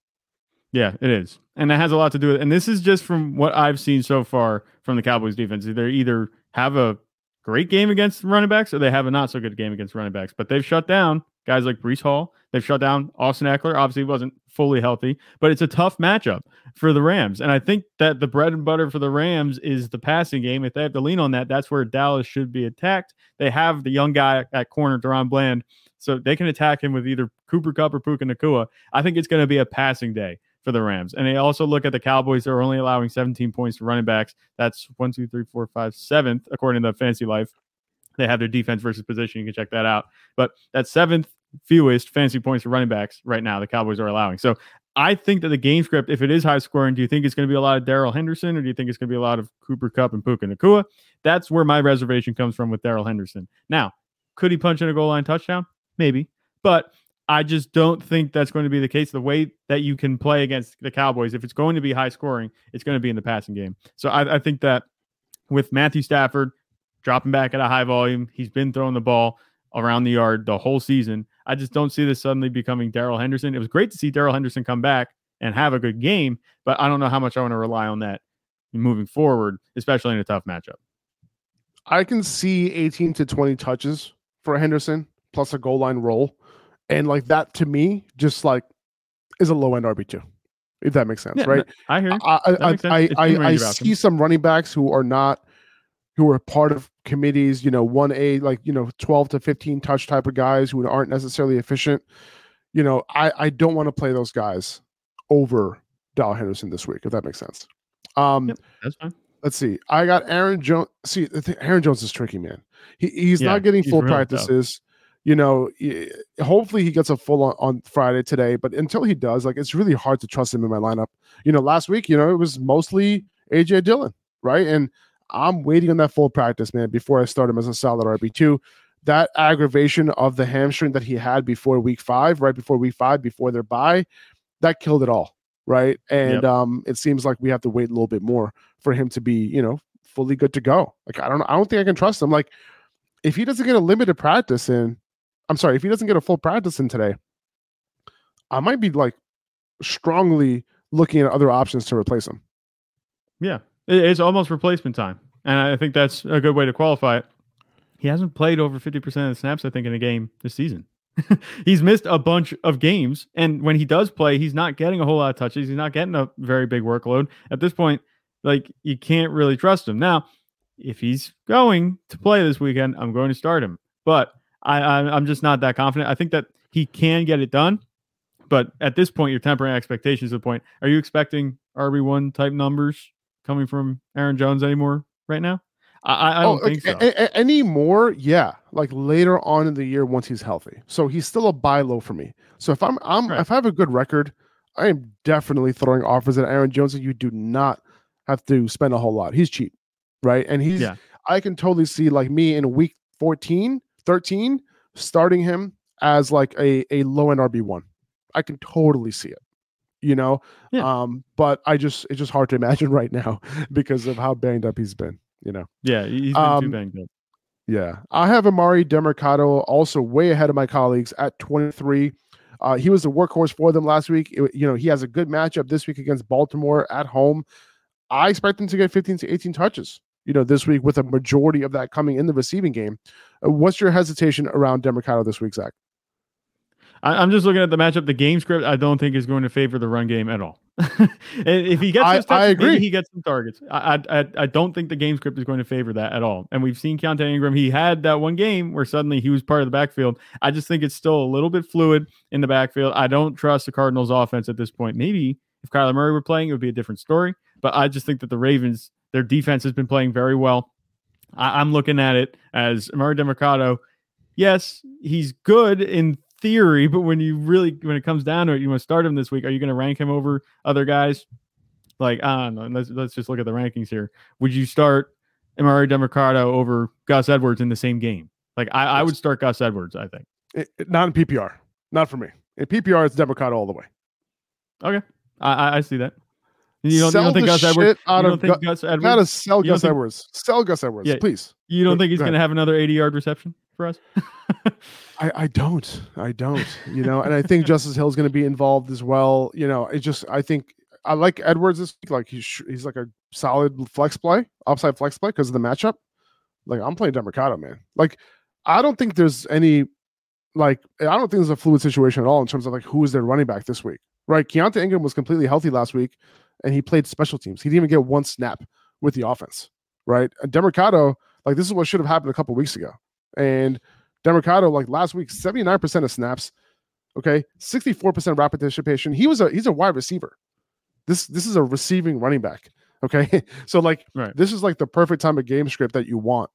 Yeah, it is, and it has a lot to do with. It. And this is just from what I've seen so far from the Cowboys defense. They either have a great game against running backs or they have a not so good game against running backs. But they've shut down guys like Breece Hall. They've shut down Austin Ekeler. Obviously, wasn't fully healthy, but it's a tough matchup for the Rams. And I think that the bread and butter for the Rams is the passing game. If they have to lean on that, that's where Dallas should be attacked. They have the young guy at corner, DaRon Bland, so they can attack him with either Cooper Kupp or Puka Nacua. I think it's going to be a passing day for the Rams. And they also look at the Cowboys. They're only allowing 17 points to running backs. That's one, two, three, four, five, seventh, according to Fantasy Life. They have their defense versus position. You can check that out. But that's seventh fewest fantasy points for running backs right now. The Cowboys are allowing. So I think that the game script, if it is high scoring, do you think it's going to be a lot of Darrell Henderson or do you think it's going to be a lot of Cooper Kupp and Puka Nacua? That's where my reservation comes from with Darrell Henderson. Now, could he punch in a goal line touchdown? Maybe. But I just don't think that's going to be the case. The way that you can play against the Cowboys, if it's going to be high scoring, it's going to be in the passing game. So I, I think that with Matthew Stafford dropping back at a high volume, he's been throwing the ball around the yard the whole season. I just don't see this suddenly becoming Darrell Henderson. It was great to see Darrell Henderson come back and have a good game, but I don't know how much I want to rely on that moving forward, especially in a tough matchup. I can see 18 to 20 touches for Henderson plus a goal line roll. And like that to me, just like is a low end RB2, if that makes sense, yeah, right? I hear. I I, I, I, I see some running backs who are not who are part of committees, you know, 1A, like, you know, 12 to 15 touch type of guys who aren't necessarily efficient. You know, I, I don't want to play those guys over Darrell Henderson this week, if that makes sense. Um, yep, that's fine. Let's see. I got Aaron Jones. See, Aaron Jones is tricky, man. He, he's yeah, not getting full practices. Tough. You know, hopefully he gets a full on, on Friday today, but until he does, like, it's really hard to trust him in my lineup. You know, last week, you know, it was mostly AJ Dillon, right? And I'm waiting on that full practice, man, before I start him as a solid RB2. That aggravation of the hamstring that he had before week five, right before week five, before their bye, that killed it all, right? And yep. um, it seems like we have to wait a little bit more for him to be, you know, fully good to go. Like I don't, I don't think I can trust him. Like if he doesn't get a limited practice in, I'm sorry, if he doesn't get a full practice in today, I might be like strongly looking at other options to replace him. Yeah, it's almost replacement time, and I think that's a good way to qualify it. He hasn't played over fifty percent of the snaps, I think, in a game this season. (laughs) he's missed a bunch of games, and when he does play, he's not getting a whole lot of touches. He's not getting a very big workload at this point. Like you can't really trust him now. If he's going to play this weekend, I'm going to start him, but I, I'm just not that confident. I think that he can get it done, But at this point, you're tempering expectations to the point. Are you expecting RB1 type numbers coming from Aaron Jones anymore right now? I, I oh, don't oh, think so. A- a- anymore, yeah. Like later on in the year once he's healthy. So he's still a buy low for me. So if I'm, I'm right. if I have a good record, I am definitely throwing offers at Aaron Jones, and you do not have to spend a whole lot. He's cheap, right? And he's, yeah. I can totally see like me in week 14, 13, starting him as like a, a low end RB1. I can totally see it, you know? Yeah. Um, but I just, it's just hard to (laughs) imagine right now because of how banged up he's been, you know? Yeah. He's been um, too banged up. Yeah. I have Emari Demercado also way ahead of my colleagues at 23. Uh, he was the workhorse for them last week. It, you know, he has a good matchup this week against Baltimore at home. I expect him to get 15 to 18 touches, you know, this week with a majority of that coming in the receiving game. Uh, what's your hesitation around Demercado this week, Zach? I, am just looking at the matchup. The game script, I don't think is going to favor the run game at all. (laughs) if he gets, I, touches, I agree. he gets some targets. I, I I don't think the game script is going to favor that at all. And we've seen Keaontay Ingram. He had that one game where suddenly he was part of the backfield. I just think it's still a little bit fluid in the backfield. I don't trust the Cardinals' offense at this point. Maybe if Kyler Murray were playing, it would be a different story. But I just think that the Ravens, their defense has been playing very well. I, am looking at it as Emari Demercado. Yes, he's good in theory, but when you really when it comes down to it, you want to start him this week. Are you going to rank him over other guys? Like I don't know. Let's let's just look at the rankings here. Would you start Emari Demercado over Gus Edwards in the same game? Like I, I would start Gus Edwards. I think it, it, not in PPR. Not for me. In PPR, it's Demercado all the way. Okay, I, I see that. You don't, you don't think Gus Edwards? Out you don't think Gu- Gus Edwards? Gotta sell Gus think, Edwards. Sell Gus Edwards, yeah, please. You don't think he's going to have another 80 yard reception for us? I, I don't. I don't. You know, and I think Justice Hill is going to be involved as well. You know, it just I think I like Edwards this week. Like he's he's like a solid flex play, upside flex play because of the matchup. Like I'm playing Demercado, man. Like I don't think there's any like I don't think there's a fluid situation at all in terms of like who is their running back this week. Right? Keaontay Ingram was completely healthy last week and he played special teams. He didn't even get one snap with the offense. Right? And Demercado, like this is what should have happened a couple weeks ago. And Demercado, like last week, 79% of snaps. Okay, 64% route participation. He was a he's a wide receiver. This this is a receiving running back. Okay. (laughs) so like right. this is like the perfect time of game script that you want.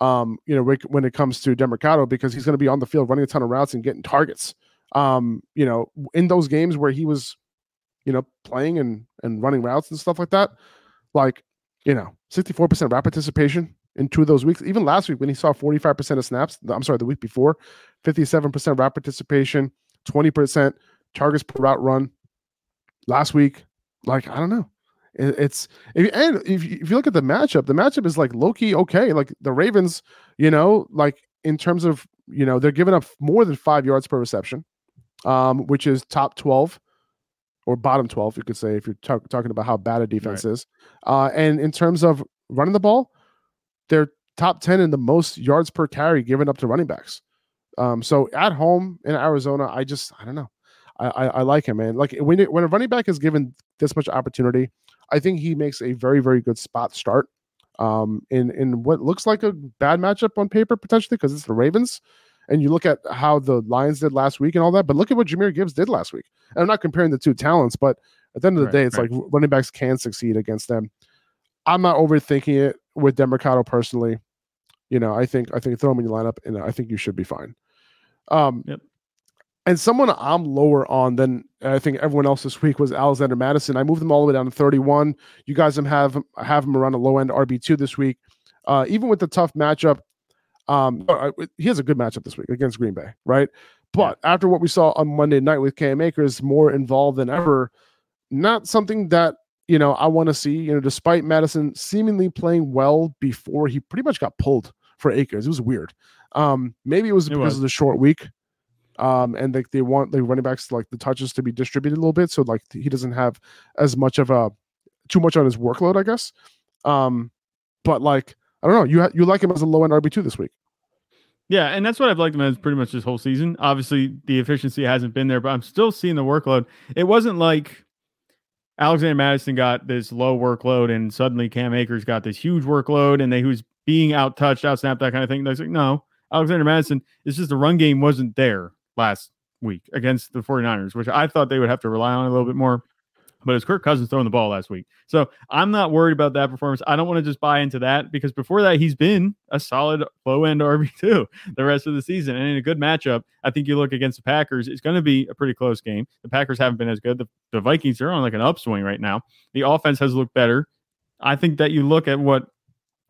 Um, you know, when it comes to Demercado, because he's going to be on the field running a ton of routes and getting targets. Um, you know, in those games where he was, you know, playing and and running routes and stuff like that, like, you know, 64% route participation, in two of those weeks. Even last week when he saw 45% of snaps, I'm sorry, the week before, 57% route participation, 20% targets per route run. Last week, like I don't know. It, it's if, and if you, if you look at the matchup, the matchup is like low key okay. Like the Ravens, you know, like in terms of you know they're giving up more than five yards per reception, um, which is top 12 or bottom 12, you could say, if you're t- talking about how bad a defense right. is. Uh, and in terms of running the ball, they're top 10 in the most yards per carry given up to running backs. Um, so at home in Arizona, I just I don't know. I, I, I like him, man. Like when it, when a running back is given this much opportunity, I think he makes a very very good spot start. Um, in in what looks like a bad matchup on paper potentially because it's the Ravens, and you look at how the Lions did last week and all that. But look at what Jahmyr Gibbs did last week. And I'm not comparing the two talents, but at the end of the right, day, it's right. like running backs can succeed against them. I'm not overthinking it with Demercado personally. You know, I think I think throw him in your lineup, and I think you should be fine. Um, yep. And someone I'm lower on than I think everyone else this week was Alexander Mattison. I moved him all the way down to 31. You guys have have him around a low end RB two this week. Uh, even with the tough matchup, um, he has a good matchup this week against Green Bay, right? But after what we saw on Monday night with Cam Akers, more involved than ever, not something that you know, I want to see, you know, despite Mattison seemingly playing well before he pretty much got pulled for Akers. It was weird. Um, maybe it was it because was. of the short week. Um, and they, they want the running backs like the touches to be distributed a little bit. So like he doesn't have as much of a too much on his workload, I guess. Um, but like, I don't know, you ha- you like him as a low end RB2 this week. Yeah, and that's what I've liked him as pretty much this whole season. Obviously, the efficiency hasn't been there, but I'm still seeing the workload. It wasn't like Alexander Mattison got this low workload, and suddenly Cam Akers got this huge workload, and they who's being out touched, out snapped, that kind of thing. They're like, no, Alexander Mattison, It's just the run game wasn't there last week against the 49ers, which I thought they would have to rely on a little bit more. But it's Kirk Cousins throwing the ball last week. So I'm not worried about that performance. I don't want to just buy into that because before that, he's been a solid low end (laughs) RB2 the rest of the season. And in a good matchup, I think you look against the Packers, it's going to be a pretty close game. The Packers haven't been as good. The, the Vikings are on like an upswing right now. The offense has looked better. I think that you look at what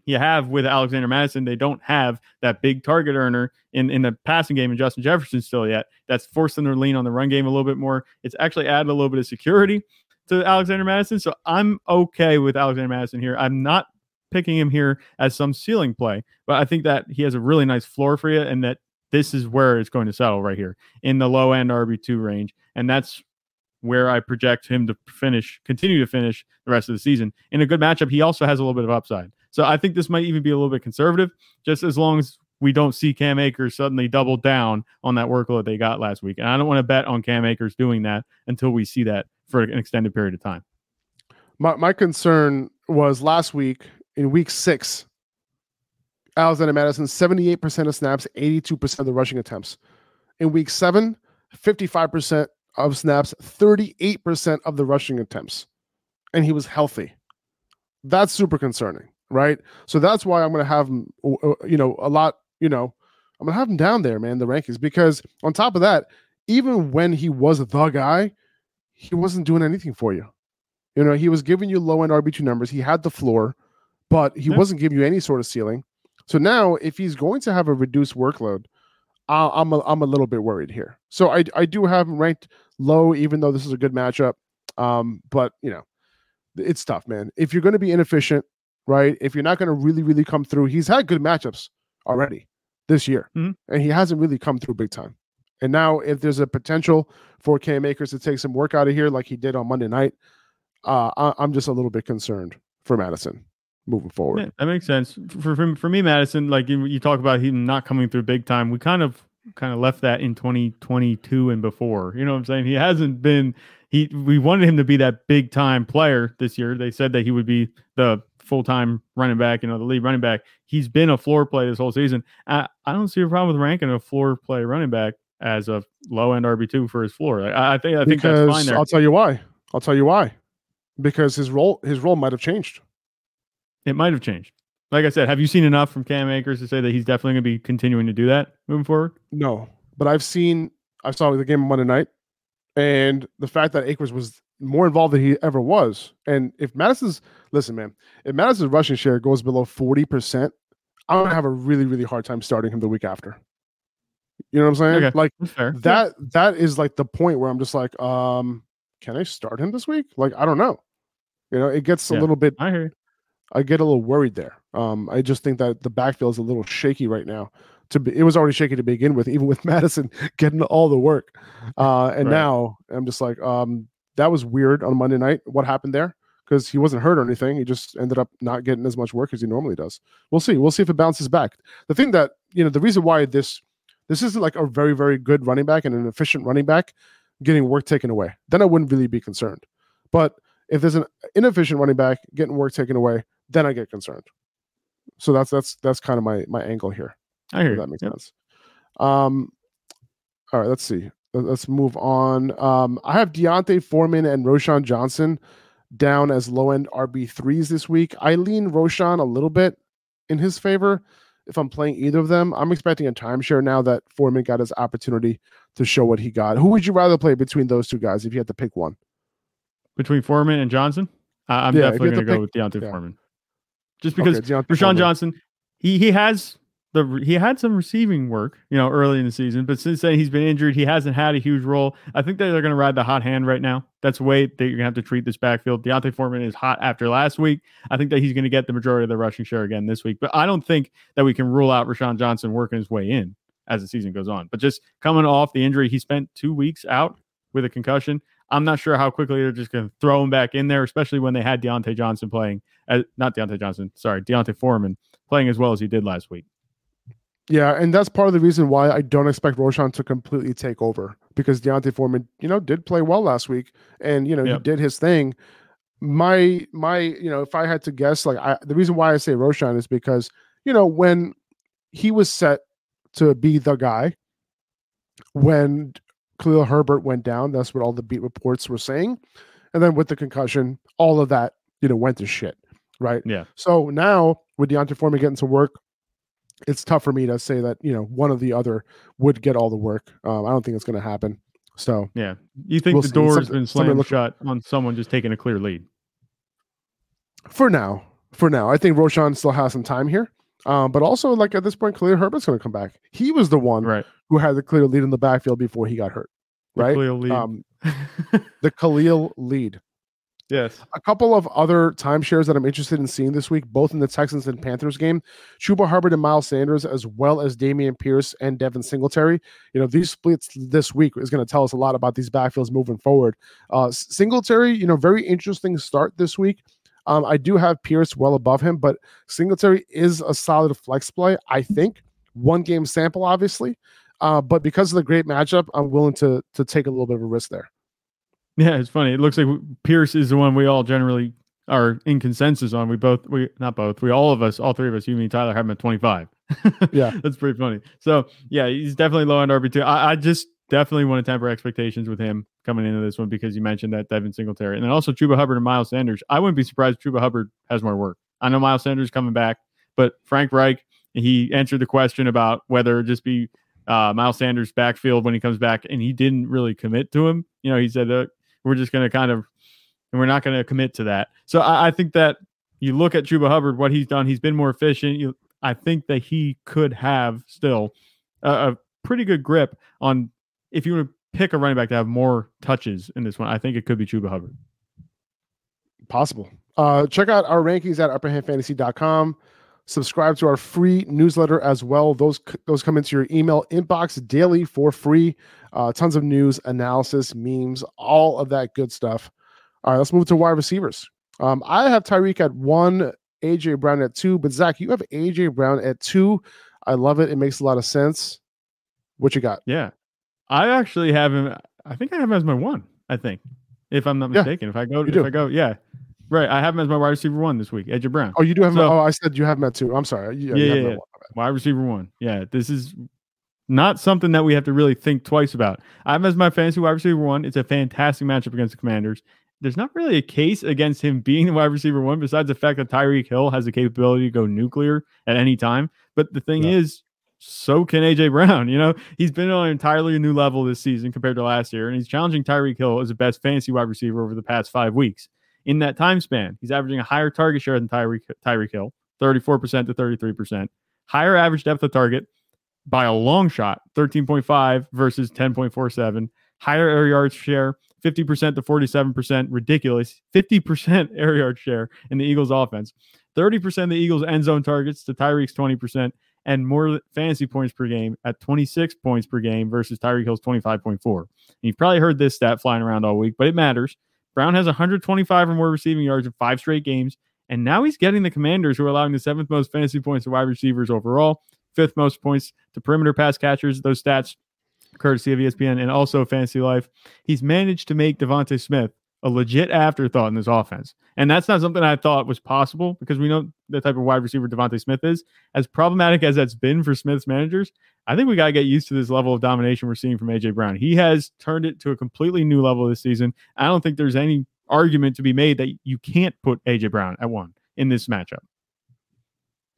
you have with Alexander Mattison. they don't have that big target earner in, in the passing game in Justin Jefferson still yet. That's forcing them to lean on the run game a little bit more. It's actually added a little bit of security to Alexander Mattison. So I'm okay with Alexander Mattison here. I'm not picking him here as some ceiling play, but I think that he has a really nice floor for you and that this is where it's going to settle right here in the low end RB2 range. And that's where I project him to finish, continue to finish the rest of the season. In a good matchup, he also has a little bit of upside. So I think this might even be a little bit conservative, just as long as we don't see Cam Akers suddenly double down on that workload they got last week. And I don't want to bet on Cam Akers doing that until we see that for an extended period of time. My my concern was last week in week six, Alexander Mattison, 78% of snaps, 82% of the rushing attempts. In week seven, 55% of snaps, 38% of the rushing attempts. And he was healthy. That's super concerning right? So that's why I'm going to have him, you know, a lot, you know, I'm going to have him down there, man, the rankings, because on top of that, even when he was the guy, he wasn't doing anything for you. You know, he was giving you low end RB2 numbers. He had the floor, but he wasn't giving you any sort of ceiling. So now, if he's going to have a reduced workload, I'm a, I'm a little bit worried here. So I, I do have him ranked low, even though this is a good matchup. Um, but you know, it's tough, man. If you're going to be inefficient, right? If you're not going to really, really come through, he's had good matchups already this year, mm-hmm. and he hasn't really come through big time. And now, if there's a potential for Cam Akers to take some work out of here, like he did on Monday night, uh, I, am just a little bit concerned for Mattison moving forward. Yeah, that makes sense for, for for me, Mattison. Like you, you talk about him not coming through big time. We kind of kind of left that in 2022 and before. You know what I'm saying? He hasn't been. He we wanted him to be that big time player this year. They said that he would be the full time running back, you know, the lead running back. He's been a floor play this whole season. I, I don't see a problem with ranking a floor play running back as a low end RB two for his floor. I, I think I think because that's fine there. I'll tell you why. I'll tell you why. Because his role his role might have changed. It might have changed. Like I said, have you seen enough from Cam Akers to say that he's definitely going to be continuing to do that moving forward? No, but I've seen. I saw the game on Monday night, and the fact that Akers was more involved than he ever was. And if Mattison's listen, man, if Mattison's rushing share goes below 40%, I'm gonna have a really, really hard time starting him the week after. You know what I'm saying? Okay. Like that that is like the point where I'm just like, um, can I start him this week? Like, I don't know. You know, it gets a little bit I. I get a little worried there. Um, I just think that the backfield is a little shaky right now. To be, it was already shaky to begin with, (laughs) even with Mattison getting all the work. Uh, and right. now I'm just like, um, that was weird on Monday night. What happened there? Because he wasn't hurt or anything. He just ended up not getting as much work as he normally does. We'll see. We'll see if it bounces back. The thing that you know, the reason why this this isn't like a very very good running back and an efficient running back getting work taken away. Then I wouldn't really be concerned. But if there's an inefficient running back getting work taken away, then I get concerned. So that's that's that's kind of my my angle here. I hear that makes yep. sense. Um, all right, let's see let's move on. Um, I have D'Onta Foreman and Roschon Johnson down as low end RB threes this week. I lean Roschon a little bit in his favor if I'm playing either of them. I'm expecting a timeshare now that Foreman got his opportunity to show what he got. Who would you rather play between those two guys if you had to pick one? Between Foreman and Johnson? I'm yeah, definitely going to go with D'Onta yeah. Foreman. Just because okay, Roschon Johnson, he he has the he had some receiving work, you know, early in the season, but since then he's been injured. He hasn't had a huge role. I think that they're going to ride the hot hand right now. That's the way that you're going to have to treat this backfield. D'Onta Foreman is hot after last week. I think that he's going to get the majority of the rushing share again this week, but I don't think that we can rule out Roschon Johnson working his way in as the season goes on. But just coming off the injury, he spent two weeks out with a concussion. I'm not sure how quickly they're just going to throw him back in there, especially when they had Diontae Johnson playing, as, not Diontae Johnson, sorry, D'Onta Foreman playing as well as he did last week. Yeah, and that's part of the reason why I don't expect Roschon to completely take over because D'Onta Foreman, you know, did play well last week, and you know yep. he did his thing. My my, you know, if I had to guess, like I, the reason why I say Roschon is because you know when he was set to be the guy, when Khalil Herbert went down. That's what all the beat reports were saying. And then with the concussion, all of that, you know, went to shit. Right. Yeah. So now with D'Onta Foreman getting to work, it's tough for me to say that, you know, one or the other would get all the work. Um, I don't think it's going to happen. So yeah, you think We'll the see. door has been slammed look- shut on someone just taking a clear lead? for now, for now, I think Roschon still has some time here. Um, but also, like at this point, Khalil Herbert's going to come back. He was the one Right. who had the clear lead in the backfield before he got hurt. The Right. lead. Um, (laughs) the Khalil lead. Yes. A couple of other timeshares that I'm interested in seeing this week, both in the Texans and Panthers game. Chuba Hubbard and Miles Sanders, as well as Dameon Pierce and Devin Singletary. You know, these splits this week is going to tell us a lot about these backfields moving forward. Uh, Singletary, you know, very interesting start this week. Um, I do have Pierce well above him, but Singletary is a solid flex play, I think. One game sample, obviously. Uh, but because of the great matchup, I'm willing to to take a little bit of a risk there. Yeah, it's funny. It looks like Pierce is the one we all generally are in consensus on. We both, we not both, we all of us, all three of us, you, me, Tyler, have him at 25. (laughs) Yeah. That's pretty funny. So, yeah, he's definitely low on RB2. I, I just definitely want to temper expectations with him coming into this one because you mentioned that Devin Singletary. And then also Chuba Hubbard and Miles Sanders. I wouldn't be surprised if Chuba Hubbard has more work. I know Miles Sanders coming back, but Frank Reich, he answered the question about whether it just be uh, Miles Sanders backfield when he comes back, and he didn't really commit to him. You know, he said, uh, we're just going to kind of, and we're not going to commit to that. So I, I think that you look at Chuba Hubbard, what he's done, he's been more efficient. You, I think that he could have still a, a pretty good grip on if you want to pick a running back to have more touches in this one. I think it could be Chuba Hubbard. Possible. Uh, check out our rankings at upperhandfantasy.com. Subscribe to our free newsletter as well. Those those come into your email inbox daily for free. Uh, tons of news, analysis, memes, all of that good stuff. All right, let's move to wide receivers. Um, I have Tyreek at one, AJ Brown at two, but Zach, you have AJ Brown at two. I love it. It makes a lot of sense. What you got? Yeah. I actually have him. I think I have him as my one, I think, if I'm not Yeah, mistaken. if I go, if do. I go, yeah. Right. I have him as my wide receiver one this week, AJ Brown. Oh, you do have. So- oh, I said you have him at two. I'm sorry. Yeah, Yeah, him yeah. one. Wide receiver one. Yeah, this is not something that we have to really think twice about. I have him as my fantasy wide receiver one. It's a fantastic matchup against the Commanders. There's not really a case against him being the wide receiver one, besides the fact that Tyreek Hill has the capability to go nuclear at any time. But the thing Yeah. is, so can AJ Brown. (laughs) You know, he's been on an entirely new level this season compared to last year, and he's challenging Tyreek Hill as the best fantasy wide receiver over the past five weeks. In that time span, he's averaging a higher target share than Tyreek Tyreek Hill, 34% to 33%, higher average depth of target by a long shot, 13.5 versus 10.47, higher air yards share, 50% to 47%, ridiculous, 50% (laughs) air yard share in the Eagles offense, 30% of the Eagles end zone targets to Tyreek's 20%, and more fantasy points per game at 26 points per game versus Tyreek Hill's 25.4. And you've probably heard this stat flying around all week, but it matters. Brown has 125 or more receiving yards in five straight games, and now he's getting the Commanders, who are allowing the seventh most fantasy points to wide receivers overall, fifth most points to perimeter pass catchers. Those stats, courtesy of ESPN and also Fantasy Life. He's managed to make DeVonta Smith a legit afterthought in this offense. And that's not something I thought was possible because we know the type of wide receiver DeVonta Smith is. As problematic as that's been for Smith's managers, I think we got to get used to this level of domination we're seeing from AJ Brown. He has turned it to a completely new level this season. I don't think there's any argument to be made that you can't put AJ Brown at one in this matchup.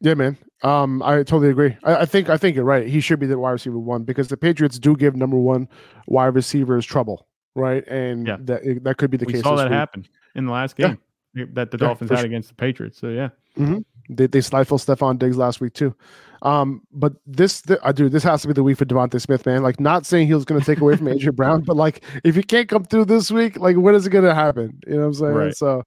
Yeah, man. Um, I totally agree. I, I think I think you're right. He should be the wide receiver one because the Patriots do give number one wide receivers trouble, right? And Yeah. that that could be the We case. saw that week. happen in the last Yeah. game that the Dolphins for had sure. against the Patriots. So yeah. They they stifled Stefon Diggs last week too. Um, but this th- I do this has to be the week for DeVonta Smith, man. Like not saying he was going to take away from (laughs) AJ Brown, but like if he can't come through this week, like when is it going to happen? You know what I'm saying? Right. So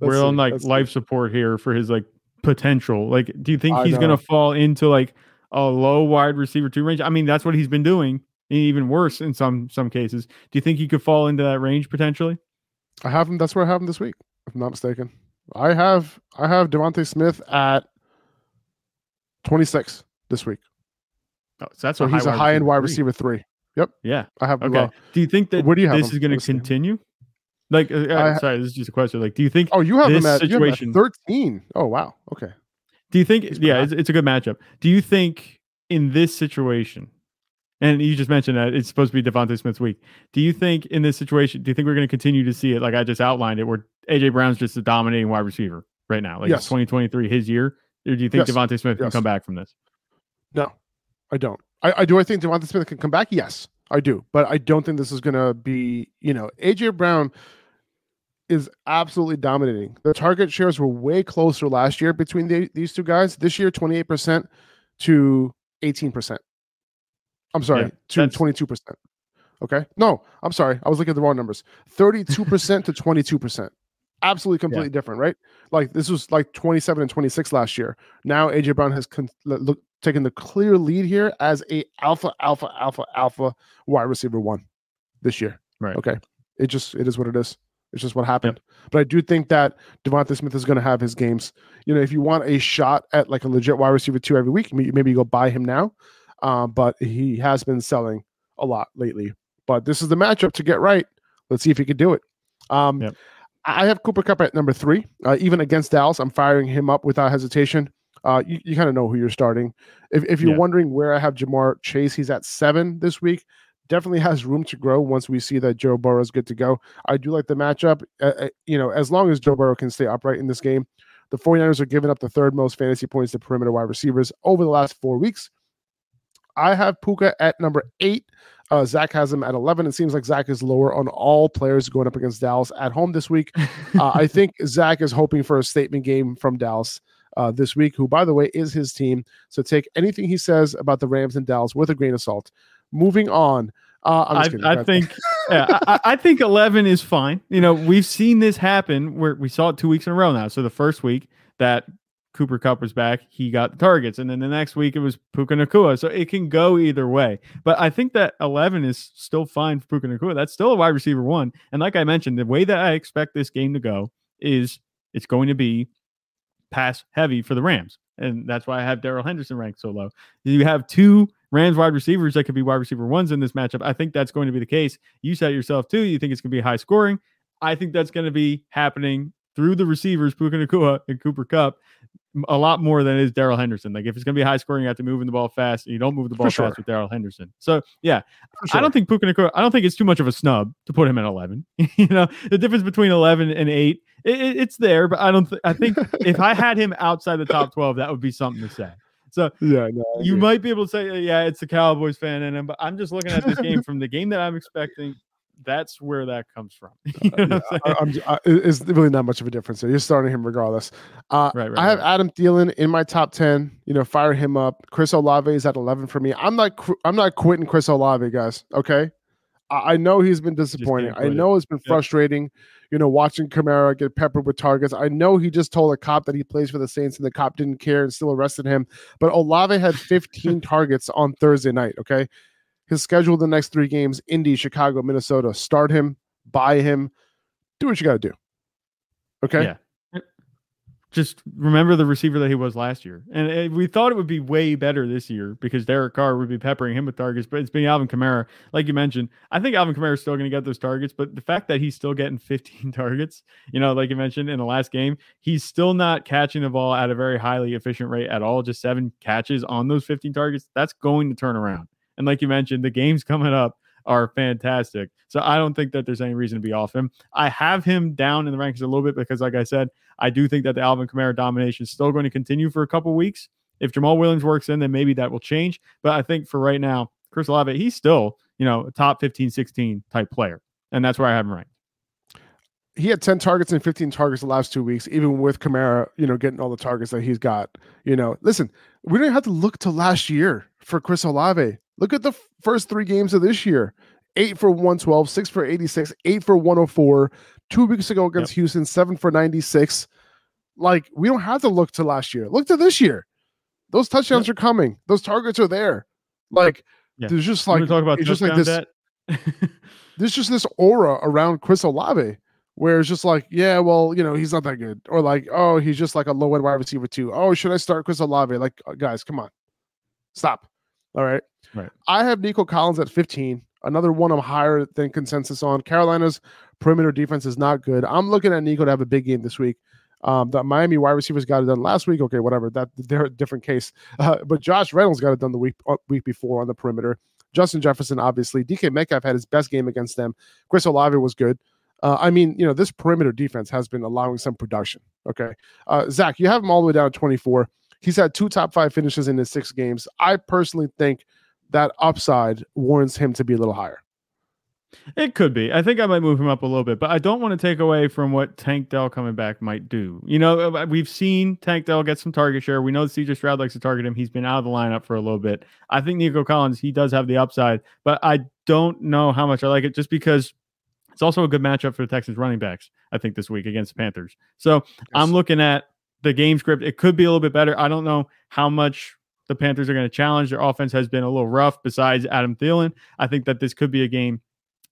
we're on like life support here for his like potential. Like, do you think I he's gonna fall into like a low wide receiver two range? I mean, that's what he's been doing. Even worse in some some cases. Do you think he could fall into that range potentially? I have him. That's where I have him this week, if I'm not mistaken. I have I have DeVonta Smith at 26 this week. Oh, so that's So a he's a high end wide receiver three. Yep. Yeah. I have. Okay. do you think that do you have this is going to continue? Like, uh, uh, ha- sorry, this is just a question. Like, do you think? oh, you have him this at, you have him at situation- 13. Oh wow. Okay. Do you think? he's Yeah, it's, it's a good matchup. Do you think in this situation And you just mentioned that it's supposed to be DeVonta Smith's week. Do you think in this situation, do you think we're going to continue to see it like I just outlined it, where AJ Brown's just a dominating wide receiver right now? Like yes. 2023, his year? Or do you think yes. DeVonta Smith yes. can come back from this? No, I don't. I, I do. I think DeVonta Smith can come back. Yes, I do. But I don't think this is going to be, you know, AJ Brown is absolutely dominating. The target shares were way closer last year between the, these two guys. This year, 28% to 18%. I'm sorry, yeah, to 22%. Okay. No, I'm sorry. I was looking at the wrong numbers. 32% to 22%. Absolutely completely yeah. different, right? Like this was like 27 and 26 last year. Now AJ Brown has con- look, taken the clear lead here as a alpha, alpha, alpha, alpha wide receiver one this year. Right. Okay. It just it is what it is. It's just what happened. Yep. But I do think that DeVonta Smith is going to have his games. You know, if you want a shot at like a legit wide receiver two every week, maybe you go buy him now. Um, but he has been selling a lot lately. But this is the matchup to get right. Let's see if he can do it. Um, yep. I have Cooper Kupp at number three. Uh, even against Dallas, I'm firing him up without hesitation. Uh, you, you kind of know who you're starting. If, if you're yeah. wondering where I have Ja'Marr Chase, he's at seven this week. Definitely has room to grow once we see that Joe Burrow is good to go. I do like the matchup. Uh, uh, you know, as long as Joe Burrow can stay upright in this game, the 49ers are giving up the third most fantasy points to perimeter wide receivers over the last four weeks. I have Puka at number eight. Uh, Zach has him at 11. It seems like Zach is lower on all players going up against Dallas at home this week. (laughs) Uh, I think Zach is hoping for a statement game from Dallas uh, this week, who, by the way, is his team. So take anything he says about the Rams and Dallas with a grain of salt. Moving on. Uh, I, I think, yeah, I, I, think 11 is fine. You know, we've seen this happen where we saw it two weeks in a row now. So the first week that Cooper Kupp was back, he got the targets. And then the next week it was Puka Nacua. So it can go either way. But I think that 11 is still fine for Puka Nacua. That's still a wide receiver one. And like I mentioned, the way that I expect this game to go is it's going to be pass heavy for the Rams. And that's why I have Darrell Henderson ranked so low. You have two Rams wide receivers that could be wide receiver ones in this matchup. I think that's going to be the case. You said yourself too. You think it's going to be high scoring. I think that's going to be happening through the receivers, Puka Nacua and Cooper Kupp, a lot more than it is Darrell Henderson. Like if it's going to be high scoring, you have to move the ball fast. You don't move the ball fast with Darrell Henderson. So yeah, sure. I don't think Puka Nacua. I don't think it's too much of a snub to put him at eleven. (laughs) you know, the difference between eleven and eight, it, it's there. But I don't. Th- I think if I had him outside the top twelve, that would be something to say. So (laughs) yeah, no, you might be able to say, yeah, it's the Cowboys fan in him, but I'm just looking at this game from the game that I'm expecting that's where that comes from. (laughs) you know uh, yeah, I'm, I, it's really not much of a difference. You're starting him regardless. Uh, right, right, I have right. Adam Thielen in my top ten. You know, fire him up. Chris Olave is at eleven for me. I'm not. I'm not quitting Chris Olave, guys. Okay. I, I know he's been disappointing. I know it's been frustrating. You know, watching Kamara get peppered with targets. I know he just told a cop that he plays for the Saints, and the cop didn't care and still arrested him. But Olave had 15 (laughs) targets on Thursday night. Okay, his schedule the next three games Indy, Chicago, Minnesota. Start him, buy him, do what you got to do. Okay. Yeah. Just remember the receiver that he was last year. And eh, we thought it would be way better this year because Derek Carr would be peppering him with targets, but it's been Alvin Kamara. Like you mentioned, I think Alvin Kamara is still going to get those targets, but the fact that he's still getting (laughs) 15 targets, you know, like you mentioned in the last game, he's still not catching the ball at a very highly efficient rate at all. Just seven catches on those 15 targets. That's going to turn around. And like you mentioned, the games (laughs) coming up are fantastic. So I don't think that there's any reason to be off him. I have him down in the rankings a little bit because, like I said, I do think that the Alvin Kamara domination is still going to continue for a couple weeks. If Jamaal Williams works in, then maybe that will change. But I think for right now, Chris Olave, he's still, you know, a top 15, 16 type player. And that's where I have him ranked he had 10 targets and 15 targets the last two weeks, even with Kamara, you know, getting all the targets that he's got. You know, listen, we don't have to look to last year for Chris Olave. Look at the first three games of this year eight for 112, six for 86, eight for 104. Two weeks ago against yep. Houston, seven for 96. Like, we don't have to look to last year. Look to this year. Those touchdowns yep. are coming, those targets are there. Like, yeah. there's just like, talk about just like this. (laughs) there's just this aura around Chris Olave where it's just like, yeah, well, you know, he's not that good. Or like, oh, he's just like a low end wide receiver, too. Oh, should I start Chris Olave? Like, guys, come on. Stop. All right. Right. I have Nico Collins at 15. Another one I'm higher than consensus on. Carolina's perimeter defense is not good. I'm looking at Nico to have a big game this week. Um, the Miami wide receivers got it done last week. Okay, whatever. That (laughs) they're a different case. Uh, but Josh Reynolds got it done the week uh, week before on the perimeter. Justin Jefferson, obviously. DK Metcalf had his best game against them. Chris Olave was good. Uh, I mean, you know, this perimeter defense has been allowing some production. Okay. Uh, Zach, you have him all the way down to 24. He's had two top five finishes in his six games. I personally think that upside warrants him to be a little higher. It could be. I think I might move him up a little bit, but I don't want to take away from what Tank Dell coming back might do. You know, uh, we've seen Tank Dell get some target share. We know CJ Stroud likes to target him. He's been out of the lineup for a little bit. I think Nico Collins, he does have the upside, but I don't know how much I like it just because it's also a good matchup for the Texans running backs, I think, this week against the Panthers. So yes. I'm looking at the game script. It could be a little bit better. I don't know how much the Panthers are going to challenge. Their offense has been a little rough besides Adam Thielen. I think that this could be a game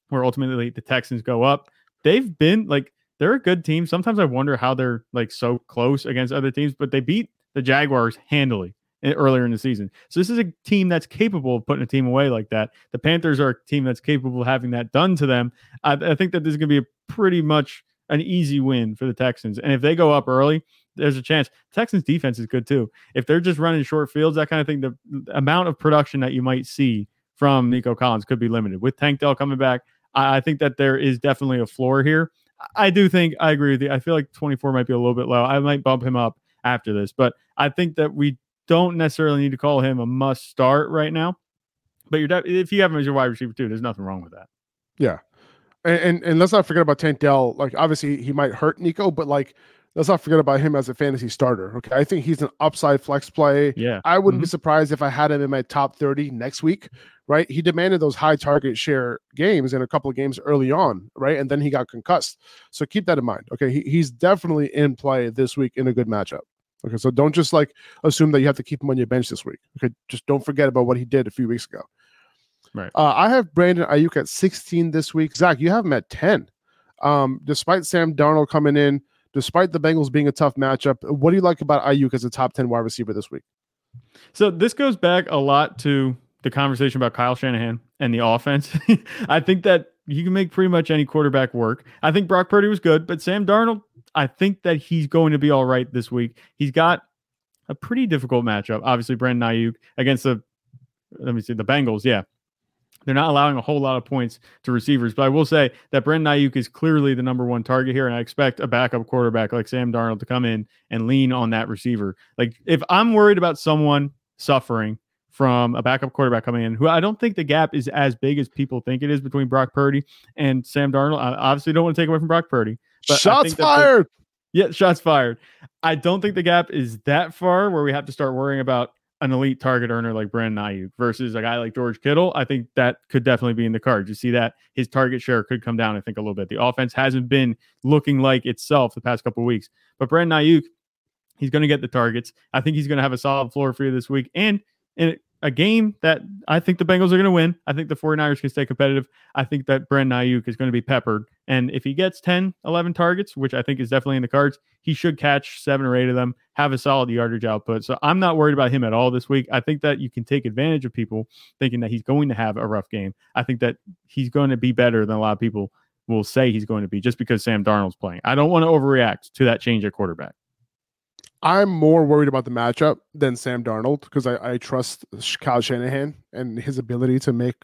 where ultimately the Texans go up. They've been like they're a good team. Sometimes I wonder how they're like so close against other teams, but they beat the Jaguars handily earlier in the season. So this is a team that's capable of putting a team away like that. The Panthers are a team that's capable of having that done to them. I, I think that this is going to be a pretty much an easy win for the Texans. And if they go up early, there's a chance. Texans defense is good too. If they're just running short fields, that kind of thing, the, the amount of production that you might see from Nico Collins could be limited. With Tank Dell coming back, I, I think that there is definitely a floor here. I do think I agree with you. I feel like 24 might be a little bit low. I might bump him up after this, but I think that we don't necessarily need to call him a must start right now. But you're if you have him as your wide receiver too, there's nothing wrong with that. Yeah, and and, and let's not forget about Tank Dell. Like obviously he might hurt Nico, but like let's not forget about him as a fantasy starter. Okay. I think he's an upside flex play. Yeah. I wouldn't mm-hmm. be surprised if I had him in my top 30 next week, right? He demanded those high target share games in a couple of games early on, right? And then he got concussed. So keep that in mind. Okay. He, he's definitely in play this week in a good matchup. Okay. So don't just like assume that you have to keep him on your bench this week. Okay. Just don't forget about what he did a few weeks ago. Right. Uh, I have Brandon Aiyuk at 16 this week. Zach, you have him at 10. Um, despite Sam Darnold coming in, despite the Bengals being a tough matchup. What do you like about Aiyuk as a top 10 wide receiver this week? So this goes back a lot to the conversation about Kyle Shanahan and the offense. (laughs) I think that you can make pretty much any quarterback work. I think Brock Purdy was good, but Sam Darnold, I think that he's going to be all right this week. He's got a pretty difficult matchup. Obviously, Brandon Aiyuk against the let me see the Bengals. Yeah, they're not allowing a whole lot of points to receivers, but I will say that Brandon Aiyuk is clearly the number one target here, and I expect a backup quarterback like Sam Darnold to come in and lean on that receiver. Like if I'm worried about someone suffering from a backup quarterback coming in, who I don't think the gap is as big as people think it is between Brock Purdy and Sam Darnold. I obviously don't want to take away from Brock Purdy, but shots fired. Yeah, shots fired. I don't think the gap is that far where we have to start worrying about an elite target earner like Brandon Aiyuk versus a guy like George Kittle, I think that could definitely be in the cards. You see that his target share could come down, I think, a little bit. The offense hasn't been looking like itself the past couple weeks. But Brandon Aiyuk, he's going to get the targets. I think he's going to have a solid floor for you this week. And in a game that I think the Bengals are going to win. I think the 49ers can stay competitive. I think that Brandon Aiyuk is going to be peppered. And if he gets 10, 11 targets, which I think is definitely in the cards, he should catch seven or eight of them, have a solid yardage output. So I'm not worried about him at all this week. I think that you can take advantage of people thinking that he's going to have a rough game. I think that he's going to be better than a lot of people will say he's going to be just because Sam Darnold's playing. I don't want to overreact to that change at quarterback. I'm more worried about the matchup than Sam Darnold because I, I trust Kyle Shanahan and his ability to make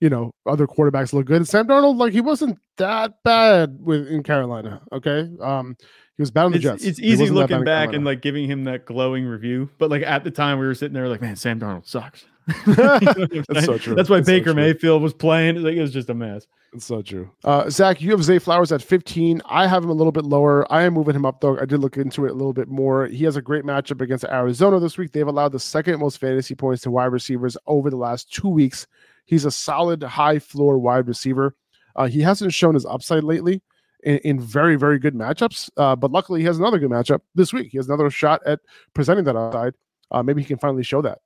you know other quarterbacks look good. And Sam Darnold, like he wasn't that bad with in Carolina. Okay, um, he was bad on the it's, Jets. It's easy looking back and like giving him that glowing review, but like at the time we were sitting there like, man, Sam Darnold sucks. (laughs) That's so true. That's why That's Baker so Mayfield was playing. Like, it was just a mess. It's so true. Uh, Zach, you have Zay Flowers at 15. I have him a little bit lower. I am moving him up though. I did look into it a little bit more. He has a great matchup against Arizona this week. They've allowed the second most fantasy points to wide receivers over the last two weeks. He's a solid high floor wide receiver. Uh, he hasn't shown his upside lately in, in very, very good matchups. Uh, but luckily, he has another good matchup this week. He has another shot at presenting that upside. Uh, maybe he can finally show that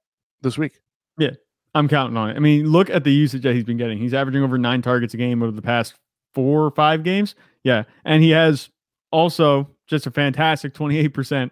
this week. Yeah, I'm counting on it. I mean, look at the usage that he's been getting. He's averaging over nine targets a game over the past four or five games. Yeah. And he has also just a fantastic 28%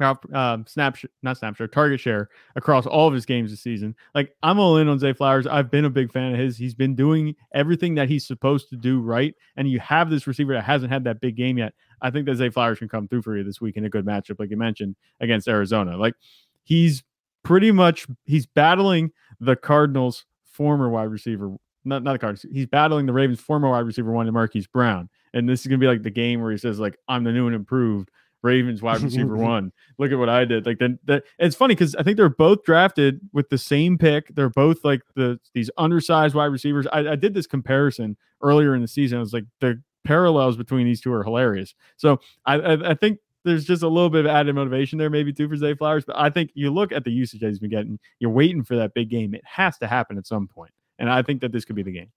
uh, snap, not snapshot, target share across all of his games this season. Like, I'm all in on Zay Flowers. I've been a big fan of his. He's been doing everything that he's supposed to do right. And you have this receiver that hasn't had that big game yet. I think that Zay Flowers can come through for you this week in a good matchup, like you mentioned, against Arizona. Like, he's pretty much he's battling the Cardinals former wide receiver, not not the Cardinals. He's battling the Ravens' former wide receiver one, Marquise Brown, and this is gonna be like the game where he says like, "I'm the new and improved." Ravens wide receiver (laughs) one. Look at what I did. Like then that it's funny because I think they're both drafted with the same pick. They're both like the these undersized wide receivers. I, I did this comparison earlier in the season. I was like the parallels between these two are hilarious. So I, I, I think there's just a little bit of added motivation there, maybe too for Zay Flowers. But I think you look at the usage that he's been getting. You're waiting for that big game. It has to happen at some point, and I think that this could be the game.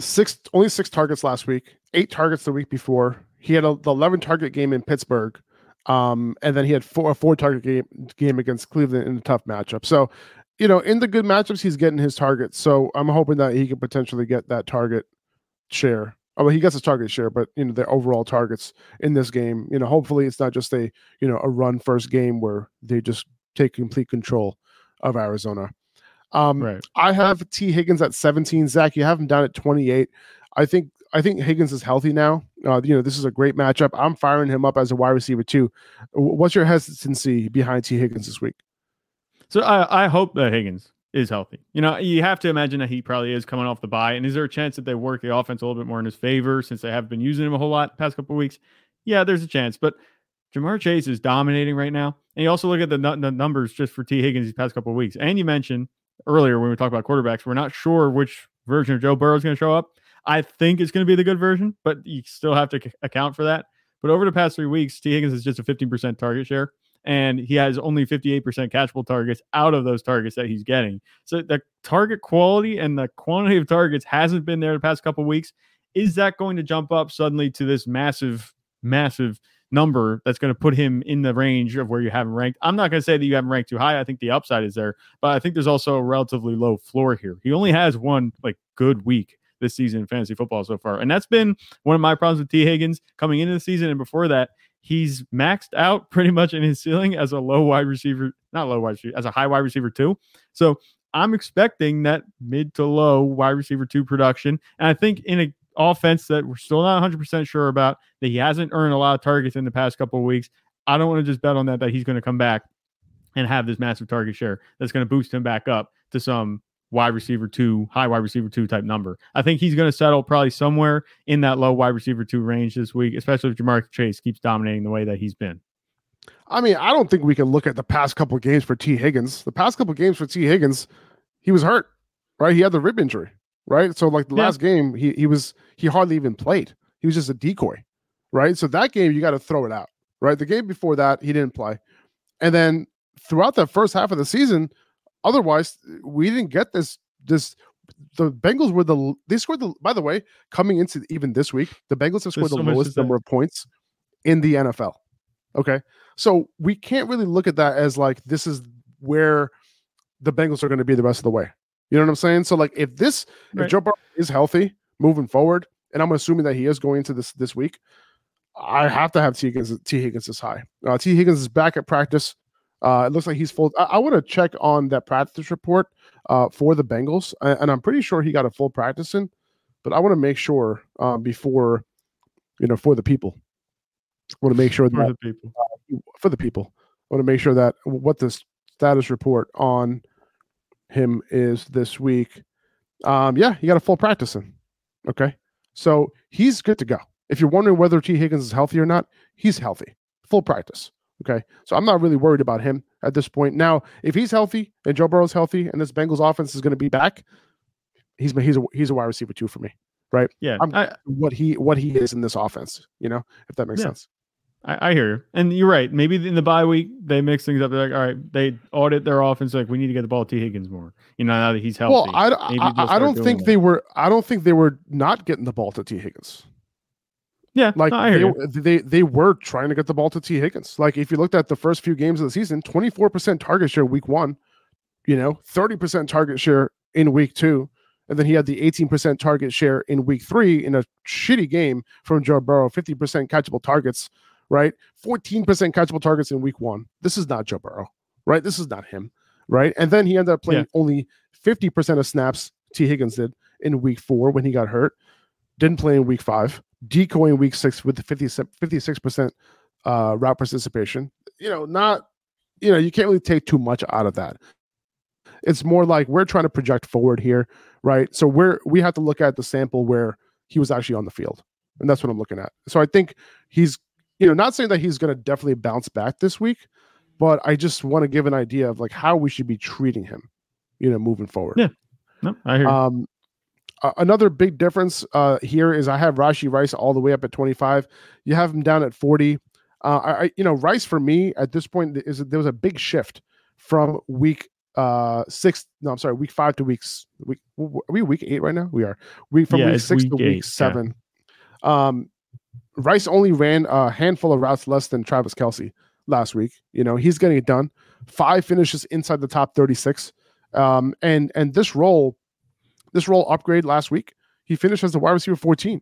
Six only six targets last week. Eight targets the week before he had a, the 11 target game in Pittsburgh. Um, and then he had four, a four target game, game against Cleveland in a tough matchup. So, you know, in the good matchups, he's getting his targets. So I'm hoping that he can potentially get that target share. Well, he gets his target share, but you know, the overall targets in this game, you know, hopefully it's not just a, you know, a run first game where they just take complete control of Arizona. Um, right. I have Tee Higgins at 17. Zach, you have him down at 28. I think I think Higgins is healthy now. Uh, you know, this is a great matchup. I'm firing him up as a wide receiver too. What's your hesitancy behind Tee Higgins this week? So I, I hope that Higgins is healthy. You know, you have to imagine that he probably is coming off the bye. And is there a chance that they work the offense a little bit more in his favor since they have been using him a whole lot the past couple weeks? Yeah, there's a chance. But Ja'Marr Chase is dominating right now. And you also look at the, the numbers just for Tee Higgins these past couple weeks. And you mentioned earlier when we talked about quarterbacks, we're not sure which version of Joe Burrow is going to show up. I think it's going to be the good version, but you still have to c- account for that. But over the past three weeks, Tee Higgins is just a 15% target share, and he has only 58% catchable targets out of those targets that he's getting. So the target quality and the quantity of targets hasn't been there the past couple weeks. Is that going to jump up suddenly to this massive, massive number that's going to put him in the range of where you have him ranked? I'm not going to say that you haven't ranked too high. I think the upside is there, but I think there's also a relatively low floor here. He only has one like good week this season in fantasy football so far. And that's been one of my problems with Tee Higgins coming into the season. And before that, he's maxed out (laughs) pretty much in his ceiling as a low wide receiver, not low wide receiver, as a high wide receiver too. So I'm expecting that mid to low wide receiver two production. And I think in an offense that we're still not 100% sure about, that he hasn't earned a lot of targets in the past couple of weeks. I don't want to just bet on that, that he's going to come back and have this massive target share that's going to boost him back up to some wide receiver two, high wide receiver two type number. I think he's going to settle probably somewhere in that low wide receiver two range this week, especially if Ja'Marr Chase keeps dominating the way that he's been. I mean, I don't think we can look at the past couple games for Tee Higgins. The past couple games for Tee Higgins, he was hurt, right? He had the rib injury, right? So like the yeah. last game, he he was he hardly even played. He was just a decoy, right? So that game you got to throw it out, right? The game before that, he didn't play. And then throughout the first half of the season, Otherwise, we didn't get this. This the Bengals were the they scored the. By the way, coming into even this week, the Bengals have scored There's the so lowest number of points in the NFL. Okay, so we can't really look at that as like this is where the Bengals are going to be the rest of the way. You know what I'm saying? So like if this right. if Joe Burrow is healthy moving forward, and I'm assuming that he is going into this this week, I have to have Tee Higgins, Tee Higgins this high. Uh, Tee Higgins is back at practice. Uh, it looks like he's full. I, I want to check on that practice report uh, for the Bengals, and I'm pretty sure he got a full practice in. But I want to make sure uh, before, you know, for the people. I want to make sure for the people. For the people, I want to make sure that what the status report on him is this week. Um, yeah, he got a full practice in. Okay, so he's good to go. If you're wondering whether Tee Higgins is healthy or not, he's healthy, full practice. Okay. So I'm not really worried about him at this point. Now, if he's healthy and Joe Burrow's healthy and this Bengals offense is going to be back, he's he's a he's a wide receiver two for me. Right. Yeah. I, what he what he is in this offense, you know, if that makes yeah. sense. I, I, hear you. And you're right. Maybe in the bye week they mix things up. They're like, all right, they audit their offense. Like, we need to get the ball to Higgins more. You know, now that he's healthy. Well, I, I, I don't think that. they were. I don't think they were not getting the ball to Tee Higgins. Yeah, like no, they, they they were trying to get the ball to Tee Higgins. Like if you looked at the first few games of the season, 24% target share week one, you know, 30% target share in week two. And then he had the 18% target share in week three in a shitty game from Joe Burrow, 50% catchable targets, right? 14% catchable targets in week one. This is not Joe Burrow, right? This is not him, right? And then he ended up playing yeah. only 50% of snaps, Tee Higgins did in week four when he got hurt. Didn't play in week five decoy in week six with the 56 percent uh, route participation. You know, not you know you can't really take too much out of that. It's more like we're trying to project forward here, right? So we're we have to look at the sample where he was actually on the field, and that's what I'm looking at. So I think he's, you know, not saying that he's going to definitely bounce back this week, but I just want to give an idea of like how we should be treating him, you know, moving forward. Yeah, no, I hear. Um, uh, another big difference uh, here is I have Rashee Rice all the way up at 25. You have him down at 40. Uh, I, you know, Rice for me at this point is there was a big shift from week uh six. No, I'm sorry, week five to weeks. Week are we week eight right now? We are. We from Yeah, week six week to eight, week seven. Um, Rice only ran a handful of routes less than Travis Kelce last week. You know, he's getting it done. Five finishes inside the top 36. Um, and and this role, this role upgrade last week, he finished as the wide receiver 14.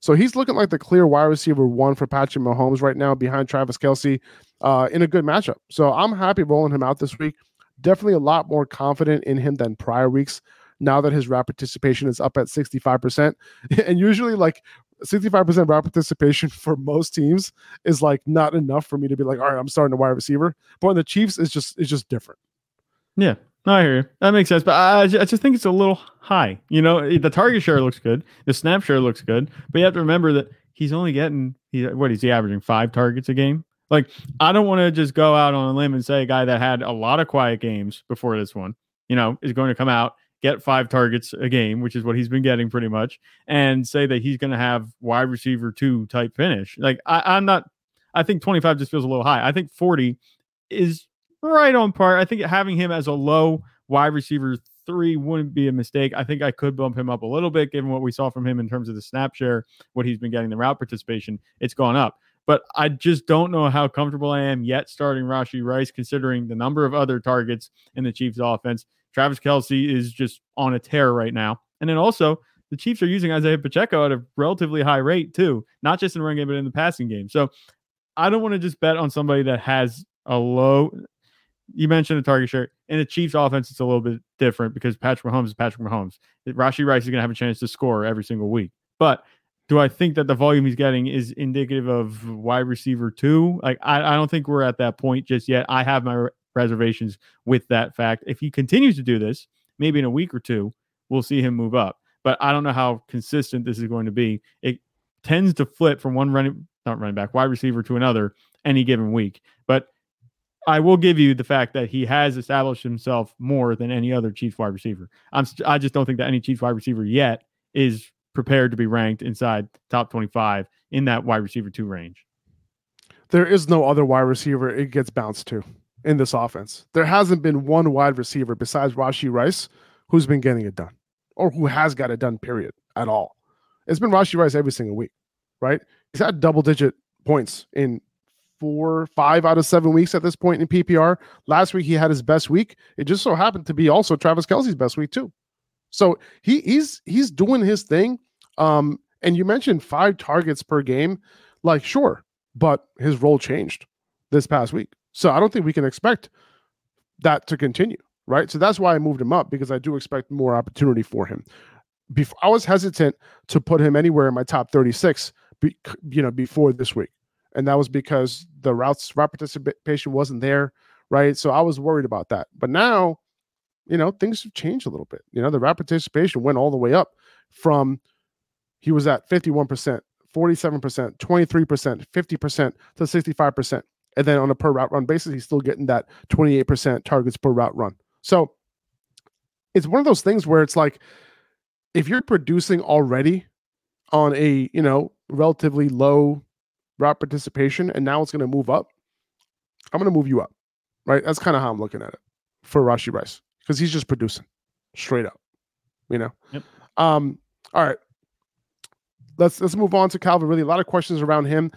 So he's looking like the clear wide receiver one for Patrick Mahomes right now behind Travis Kelce uh, in a good matchup. So I'm happy rolling him out this week. Definitely a lot more confident in him than prior weeks now that his route participation is up at 65%. (laughs) And usually, like 65% route participation (laughs) for most teams is like not enough for me to be like, all right, I'm starting a wide receiver. But on the Chiefs, it's just it's just different. Yeah, no, I hear you. That makes sense. But I, I just think it's a little high. You know, the target share looks good, the snap share looks good, but you have to remember that he's only getting he what is he averaging five targets a game? Like, I don't want to just go out on a limb and say a guy that had a lot of quiet games before this one, you know, is going to come out get five targets a game, which is what he's been getting pretty much, and say that he's going to have wide receiver two type finish. Like, I, I'm not. I think 25 just feels a little high. I think 40 is right on par. I think having him as a low wide receiver three wouldn't be a mistake. I think I could bump him up a little bit given what we saw from him in terms of the snap share, what he's been getting, the route participation. It's gone up. But I just don't know how comfortable I am yet starting Rashee Rice, considering the number of other targets in the Chiefs offense. Travis Kelce is just on a tear right now. And then also, the Chiefs are using Isaiah Pacheco at a relatively high rate, too, not just in the run game, but in the passing game. So I don't want to just bet on somebody that has a low. You mentioned the target share. In the Chiefs offense, it's a little bit different because Patrick Mahomes is Patrick Mahomes. Rashee Rice is going to have a chance to score every single week. But do I think that the volume he's getting is indicative of wide receiver two? Like, I, I don't think we're at that point just yet. I have my reservations with that fact. If he continues to do this, maybe in a week or two, we'll see him move up. But I don't know how consistent this is going to be. It tends to flip from one running, not running back, wide receiver to another any given week. But I will give you the fact that he has established himself more than any other Chiefs wide receiver. I'm st- I just don't think that any Chiefs wide receiver yet is prepared to be ranked inside top 25 in that wide receiver two range. There is no other wide receiver it gets bounced to in this offense. There hasn't been one wide receiver besides Rashee Rice who's been getting it done or who has got it done, period, at all. It's been Rashee Rice every single week, right? He's had double digit points in four, five out of seven weeks at this point in PPR. Last week he had his best week. It just so happened to be also Travis Kelce's best week too. So he he's he's doing his thing. Um, and you mentioned five targets per game. Like, sure, but his role changed this past week. So I don't think we can expect that to continue, right? So that's why I moved him up because I do expect more opportunity for him. Before I was hesitant to put him anywhere in my top 36, be, you know, before this week, and that was because the routes route participation wasn't there, right? So I was worried about that. But now, you know, things have changed a little bit. You know, the route participation went all the way up from he was at 51%, 47%, 23%, 50% to 65%. And then on a per route run basis, he's still getting that 28% targets per route run. So it's one of those things where it's like if you're producing already on a, you know, relatively low route participation and now it's going to move up, I'm going to move you up. Right? That's kind of how I'm looking at it for Rashee Rice because he's just producing straight up, you know. Yep. Um all right. Let's let's move on to Calvin. Really, a lot of questions around him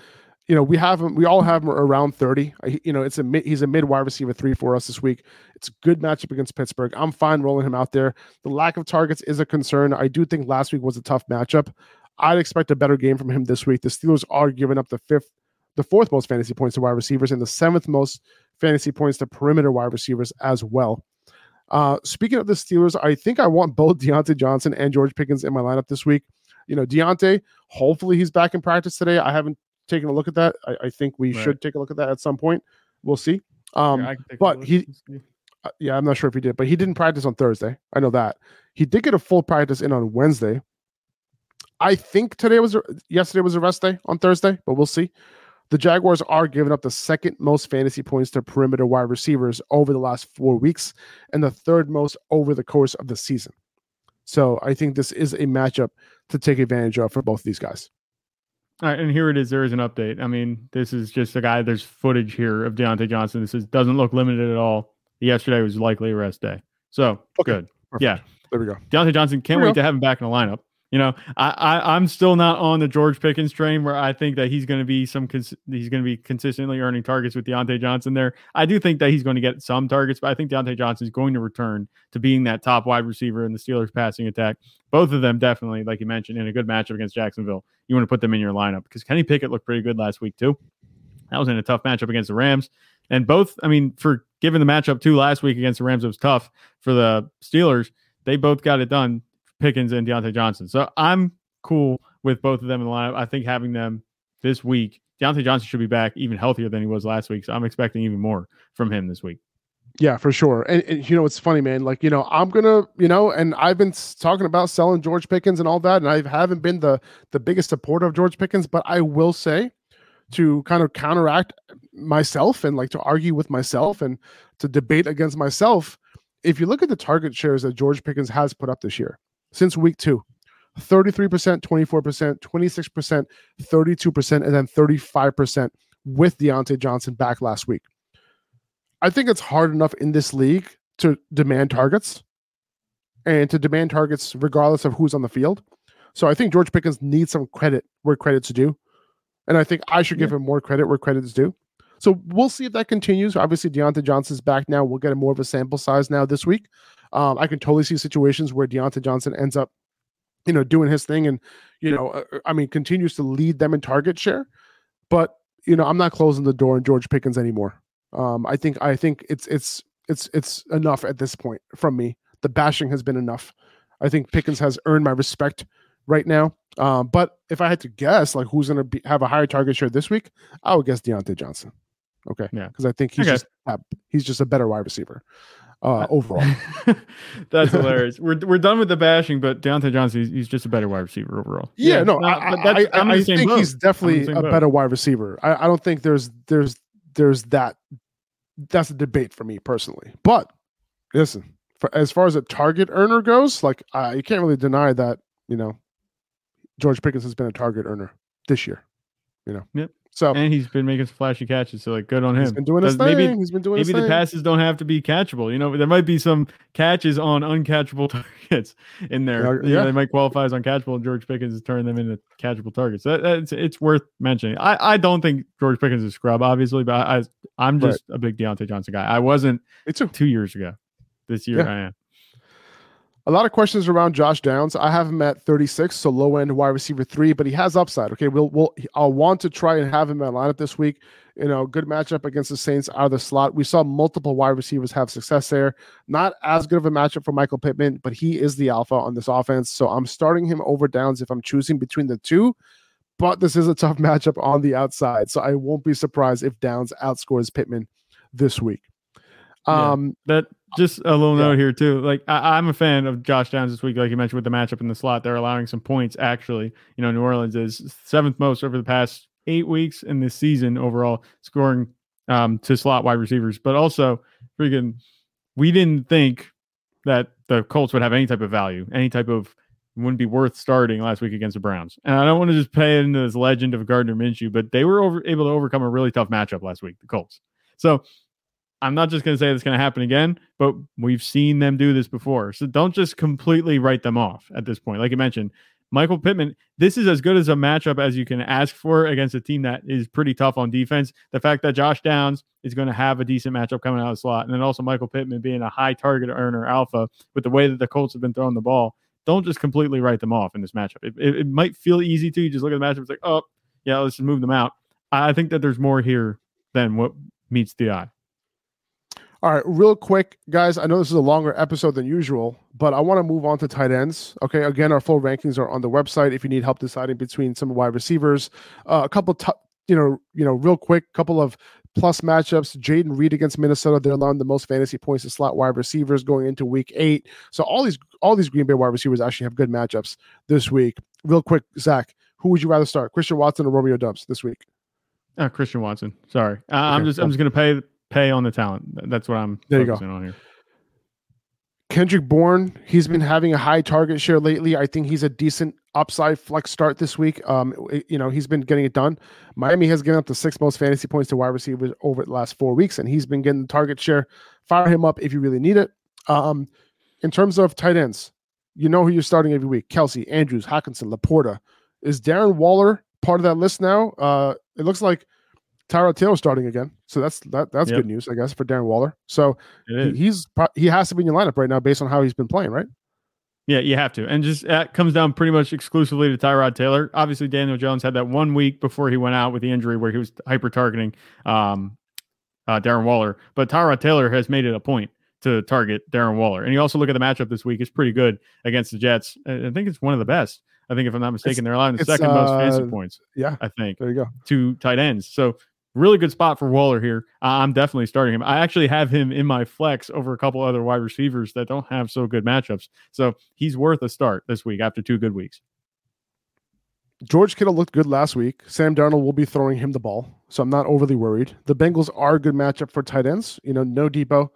you know, we have him. We all have him around thirty. You know, it's a mid, he's a mid wide receiver three for us this week. It's a good matchup against Pittsburgh. I'm fine rolling him out there. The lack of targets is a concern. I do think last week was a tough matchup. I'd expect a better game from him this week. The Steelers are giving up the fifth, the fourth most fantasy points to wide receivers, and the seventh most fantasy points to perimeter wide receivers as well. Uh, speaking of the Steelers, I think I want both (laughs) Diontae Johnson and George Pickens in my lineup this week. You know, Diontae, hopefully he's back in practice today. I haven't taken a look at that. I, I think we Right. should take a look at that at some point. We'll see. Um, Here, I can take a but he- Uh, yeah, I'm not sure if he did, but he didn't practice on Thursday. I know that. He did get a full practice in on Wednesday. I think today was yesterday was a rest day on Thursday, but we'll see. The Jaguars are giving up the second most fantasy points to perimeter wide receivers over the last four weeks and the third most over the course of the season. So I think this is a matchup to take advantage of for both of these guys. All right, and here it is. There is an update. I mean, this is just a guy. There's footage here of Diontae Johnson. This is, doesn't look limited at all. Yesterday was likely a rest day. So okay. good. Perfect. Yeah. There we go. Diontae Johnson can't wait go. to have him back in the lineup. You know, I, I I'm still not on the George Pickens train where I think that he's going to be some cons- he's going to be consistently earning targets with Diontae Johnson there. I do think that he's going to get some targets, but I think Diontae Johnson is going to return to being that top wide receiver in the Steelers passing attack. Both of them definitely, like you mentioned, in a good matchup against Jacksonville. You want to put them in your lineup because Kenny Pickett looked pretty good last week too. That was in a tough matchup against the Rams. And both, I mean, for given the matchup too last week against the Rams, it was tough for the Steelers. They both got it done. Pickens and Diontae Johnson. So I'm cool with both of them in the lineup. I think having them this week, Diontae Johnson should be back even healthier than he was last week. So I'm expecting even more from him this week. Yeah, for sure. And, and, you know, it's funny, man. Like, you know, I'm gonna, you know, and I've been talking about selling George Pickens and all that, and I haven't been the the biggest supporter of George Pickens, but I will say to kind of counteract myself and like to argue with myself and to debate against myself. If you look at the target shares that George Pickens has put up this year since week two, 33%, 24%, 26%, 32%, and then 35% with Diontae Johnson back last week. I think it's hard enough in this league to demand targets and to demand targets regardless of who's on the field. So I think George Pickens needs some credit where credit's due. And I think I should give yeah. him more credit where credit is due. So we'll see if that continues. Obviously, Diontae Johnson's back now. We'll get a more of a sample size now this week. Um, I can totally see situations where Diontae Johnson ends up you know, doing his thing and, you know, uh, uh, I mean, continues to lead them in target share. But, you know, I'm not closing the door on George Pickens anymore. Um, I think I think it's it's it's it's enough at this point from me. The bashing has been enough. I think Pickens has earned my respect right now. Um, but if I had to guess, like who's going to have a higher target share this week, I would guess Diontae Johnson. Okay, yeah, because I think he's okay. just he's just a better wide receiver uh, overall. (laughs) That's hilarious. We're we're done with the bashing, but Diontae Johnson, he's, he's just a better wide receiver overall. Yeah, yeah no, I, I, I, I think boat. he's definitely a boat. better wide receiver. I, I don't think there's there's there's that that's a debate for me personally. But listen, for, as far as a target earner goes, like uh, you can't really deny that you know George Pickens has been a target earner this year. You know. Yep. So and he's been making some flashy catches. So like, good on him. He's been doing his thing. Maybe, he's been doing. Maybe the thing. passes don't have to be catchable. You know, there might be some catches on uncatchable (laughs) targets in there. Yeah, they might qualify as uncatchable. And George Pickens is turning them into catchable targets. That, that's it's worth mentioning. I, I don't think George Pickens is a scrub, obviously, but I, I am just right. a big Diontae Johnson guy. I wasn't. It's two years ago. This year yeah. I am. A lot of questions around Josh Downs. I have him at 36, so low end wide receiver three, but he has upside. Okay, we'll we'll I'll want to try and have him at lineup this week. You know, good matchup against the Saints out of the slot. We saw multiple wide receivers have success there. Not as good of a matchup for Michael Pittman, but he is the alpha on this offense. So I'm starting him over Downs if I'm choosing between the two. But this is a tough (laughs) matchup on the outside, so I won't be surprised if Downs outscores Pittman this week. Um, yeah, that just a little yeah. note here too. Like I, am a fan of Josh Downs this week, like you mentioned with the matchup in the slot. They're allowing some points. Actually, you know, New Orleans is seventh most over the past eight weeks in this season overall, scoring um, to slot wide receivers. But also, freaking, we didn't think that the Colts would have any type of value, any type of wouldn't be worth starting last week against the Browns. And I don't want to just pay into this legend of Gardner Minshew, but they were over, able to overcome a really tough matchup last week, the Colts. So I'm not just going to say it's going to happen again, but we've seen them do this before. So don't just completely write them off at this point. Like you mentioned, Michael Pittman, this is as good as a matchup as you can ask for against a team that is pretty tough on defense. The fact that Josh Downs is going to have a decent matchup coming out of the slot, and then also Michael Pittman being a high target earner alpha with the way that the Colts have been throwing the ball, don't just completely write them off in this matchup. It, it, it might feel easy to you just look at the matchup, it's like, oh, yeah, let's just move them out. I think that there's more here than what meets the eye. All right, real quick, guys. I know this is a longer episode than usual, but I want to move on to tight ends. Okay, again, our full rankings are on the website. If you need help deciding between some wide receivers, uh, a couple, t- you know, you know, real quick, couple of plus matchups. Jayden Reed against Minnesota. They're allowing the most fantasy points to slot wide receivers going into week eight. So all these all these Green Bay wide receivers actually have good matchups this week. Real quick, Zach, who would you rather start? Christian Watson or Romeo Doubs this week? Uh, Christian Watson. Sorry. Uh, okay, I'm just. I'm just gonna pay pay on the talent. That's what I'm there focusing on here. Kendrick Bourne, he's been having a high target share lately. I think he's a decent upside flex start this week. Um, you know, he's been getting it done. Miami has given up the six most fantasy points to wide receivers over the last four weeks, and he's been getting the target share. Fire him up if you really need it. Um, in terms of tight ends, you know who you're starting every week: Kelce, Andrews, Hockenson, LaPorta. Is Darren Waller part of that list now? Uh, it looks like Tyrod Taylor starting again, so that's that that's yep. good news, I guess, for Darren Waller. So he, he's he has to be in your lineup right now based on how he's been playing, right? Yeah, you have to, and just that comes down pretty much exclusively to Tyrod Taylor. Obviously, Daniel Jones had that one week before he went out with the injury where he was hyper targeting um, uh, Darren Waller, but Tyrod Taylor has made it a point to target Darren Waller. And you also look at the matchup this week; it's pretty good against the Jets. I think it's one of the best. I think if I'm not mistaken, it's, they're allowing the second uh, most fantasy points. Yeah, I think. There you go. Two tight ends. So really good spot for Waller here. I'm definitely starting him. I actually have him in my flex over a couple other wide receivers that don't have so good matchups. So he's worth a start this week after two good weeks. George Kittle looked good last week. Sam Darnold will be throwing him the ball, so I'm not overly worried. The Bengals are a good matchup for tight ends. You know, no Deebo.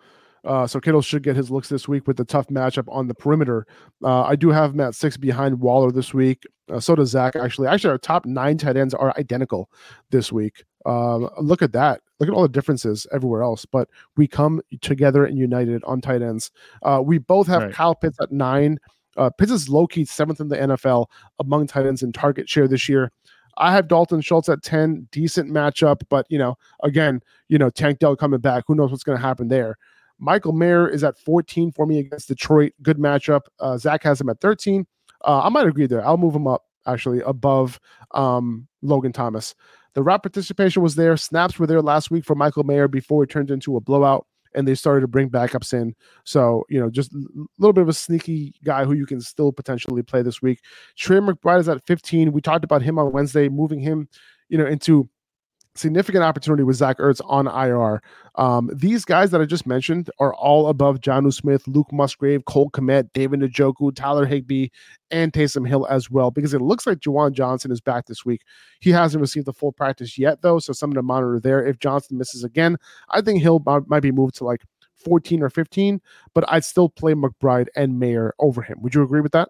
Uh, so Kittle should get his looks this week with the tough matchup on the perimeter. Uh, I do have Matt six behind Waller this week. Uh, so does Zach. Actually, actually, our top nine tight ends are identical this week. Um, look at that. Look at all the differences everywhere else. But we come together and united on tight ends. Uh, we both have right. Kyle Pitts at nine. Uh, Pitts is low key seventh in the NFL among tight ends in target share this year. I have Dalton Schultz at 10, decent matchup, but you know, again, you know, Tank Dell coming back. Who knows what's going to happen there? Michael Mayer is at 14 for me against Detroit. Good matchup. Uh, Zach has him at 13. Uh, I might agree there. I'll move him up actually above um, Logan Thomas. The route participation was there. Snaps were there last week for Michael Mayer before it turned into a blowout and they started to bring backups in. So, you know, just a little bit of a sneaky guy who you can still potentially play this week. Trey McBride is at 15. We talked about him on Wednesday, moving him, you know, into significant opportunity with Zach Ertz on IR. Um, these guys that I just mentioned are all above Jonnu Smith, Luke Musgrave, Cole Kmet, David Njoku, Tyler Higbee, and Taysom Hill as well, because it looks like Juwan Johnson is back this week. He hasn't received the full practice yet, though, so something to monitor there. If Johnson misses again, I think Hill might be moved to like 14 or 15, but I'd still play McBride and Mayer over him. Would you agree with that?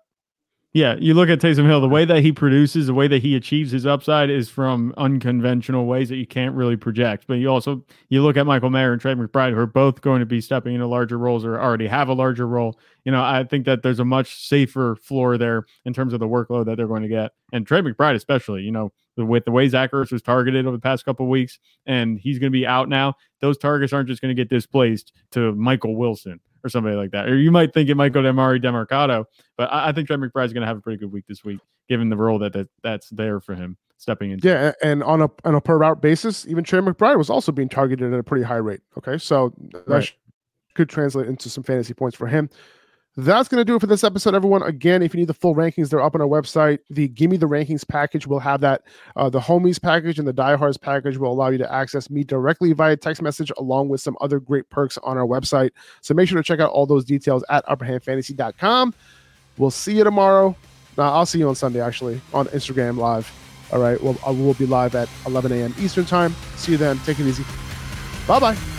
Yeah, you look at Taysom Hill, the way that he produces, the way that he achieves his upside is from unconventional ways that you can't really project. But you also you look at Michael Mayer and Trey McBride, who are both going to be stepping into larger roles or already have a larger role. You know, I think that there's a much safer floor there in terms of the workload that they're going to get. And Trey McBride, especially, you know, with the way Zach Ertz was targeted over the past couple weeks, and he's going to be out now. Those targets aren't just going to get displaced to Michael Wilson or somebody like that. Or you might think it might go to Emari Demercado, but I, I think Trey McBride's going to have a pretty good week this week, given the role that, that that's there for him stepping into. Yeah, and on a on a per route basis, even Trey McBride was also being targeted at a pretty high rate. Okay, so that right. could translate into some fantasy points for him. That's going to do it for this episode, everyone. Again, if you need the full rankings, they're up on our website. The Give Me the Rankings package will have that. Uh, the Homies package and the Diehards package will allow you to access me directly via text message, along with some other great perks on our website. So make sure to check out all those details at upperhandfantasy.com. We'll see you tomorrow. Now, I'll see you on Sunday, actually, on Instagram Live. All right. Well, will be live at 11 a.m. Eastern Time. See you then. Take it easy. Bye bye.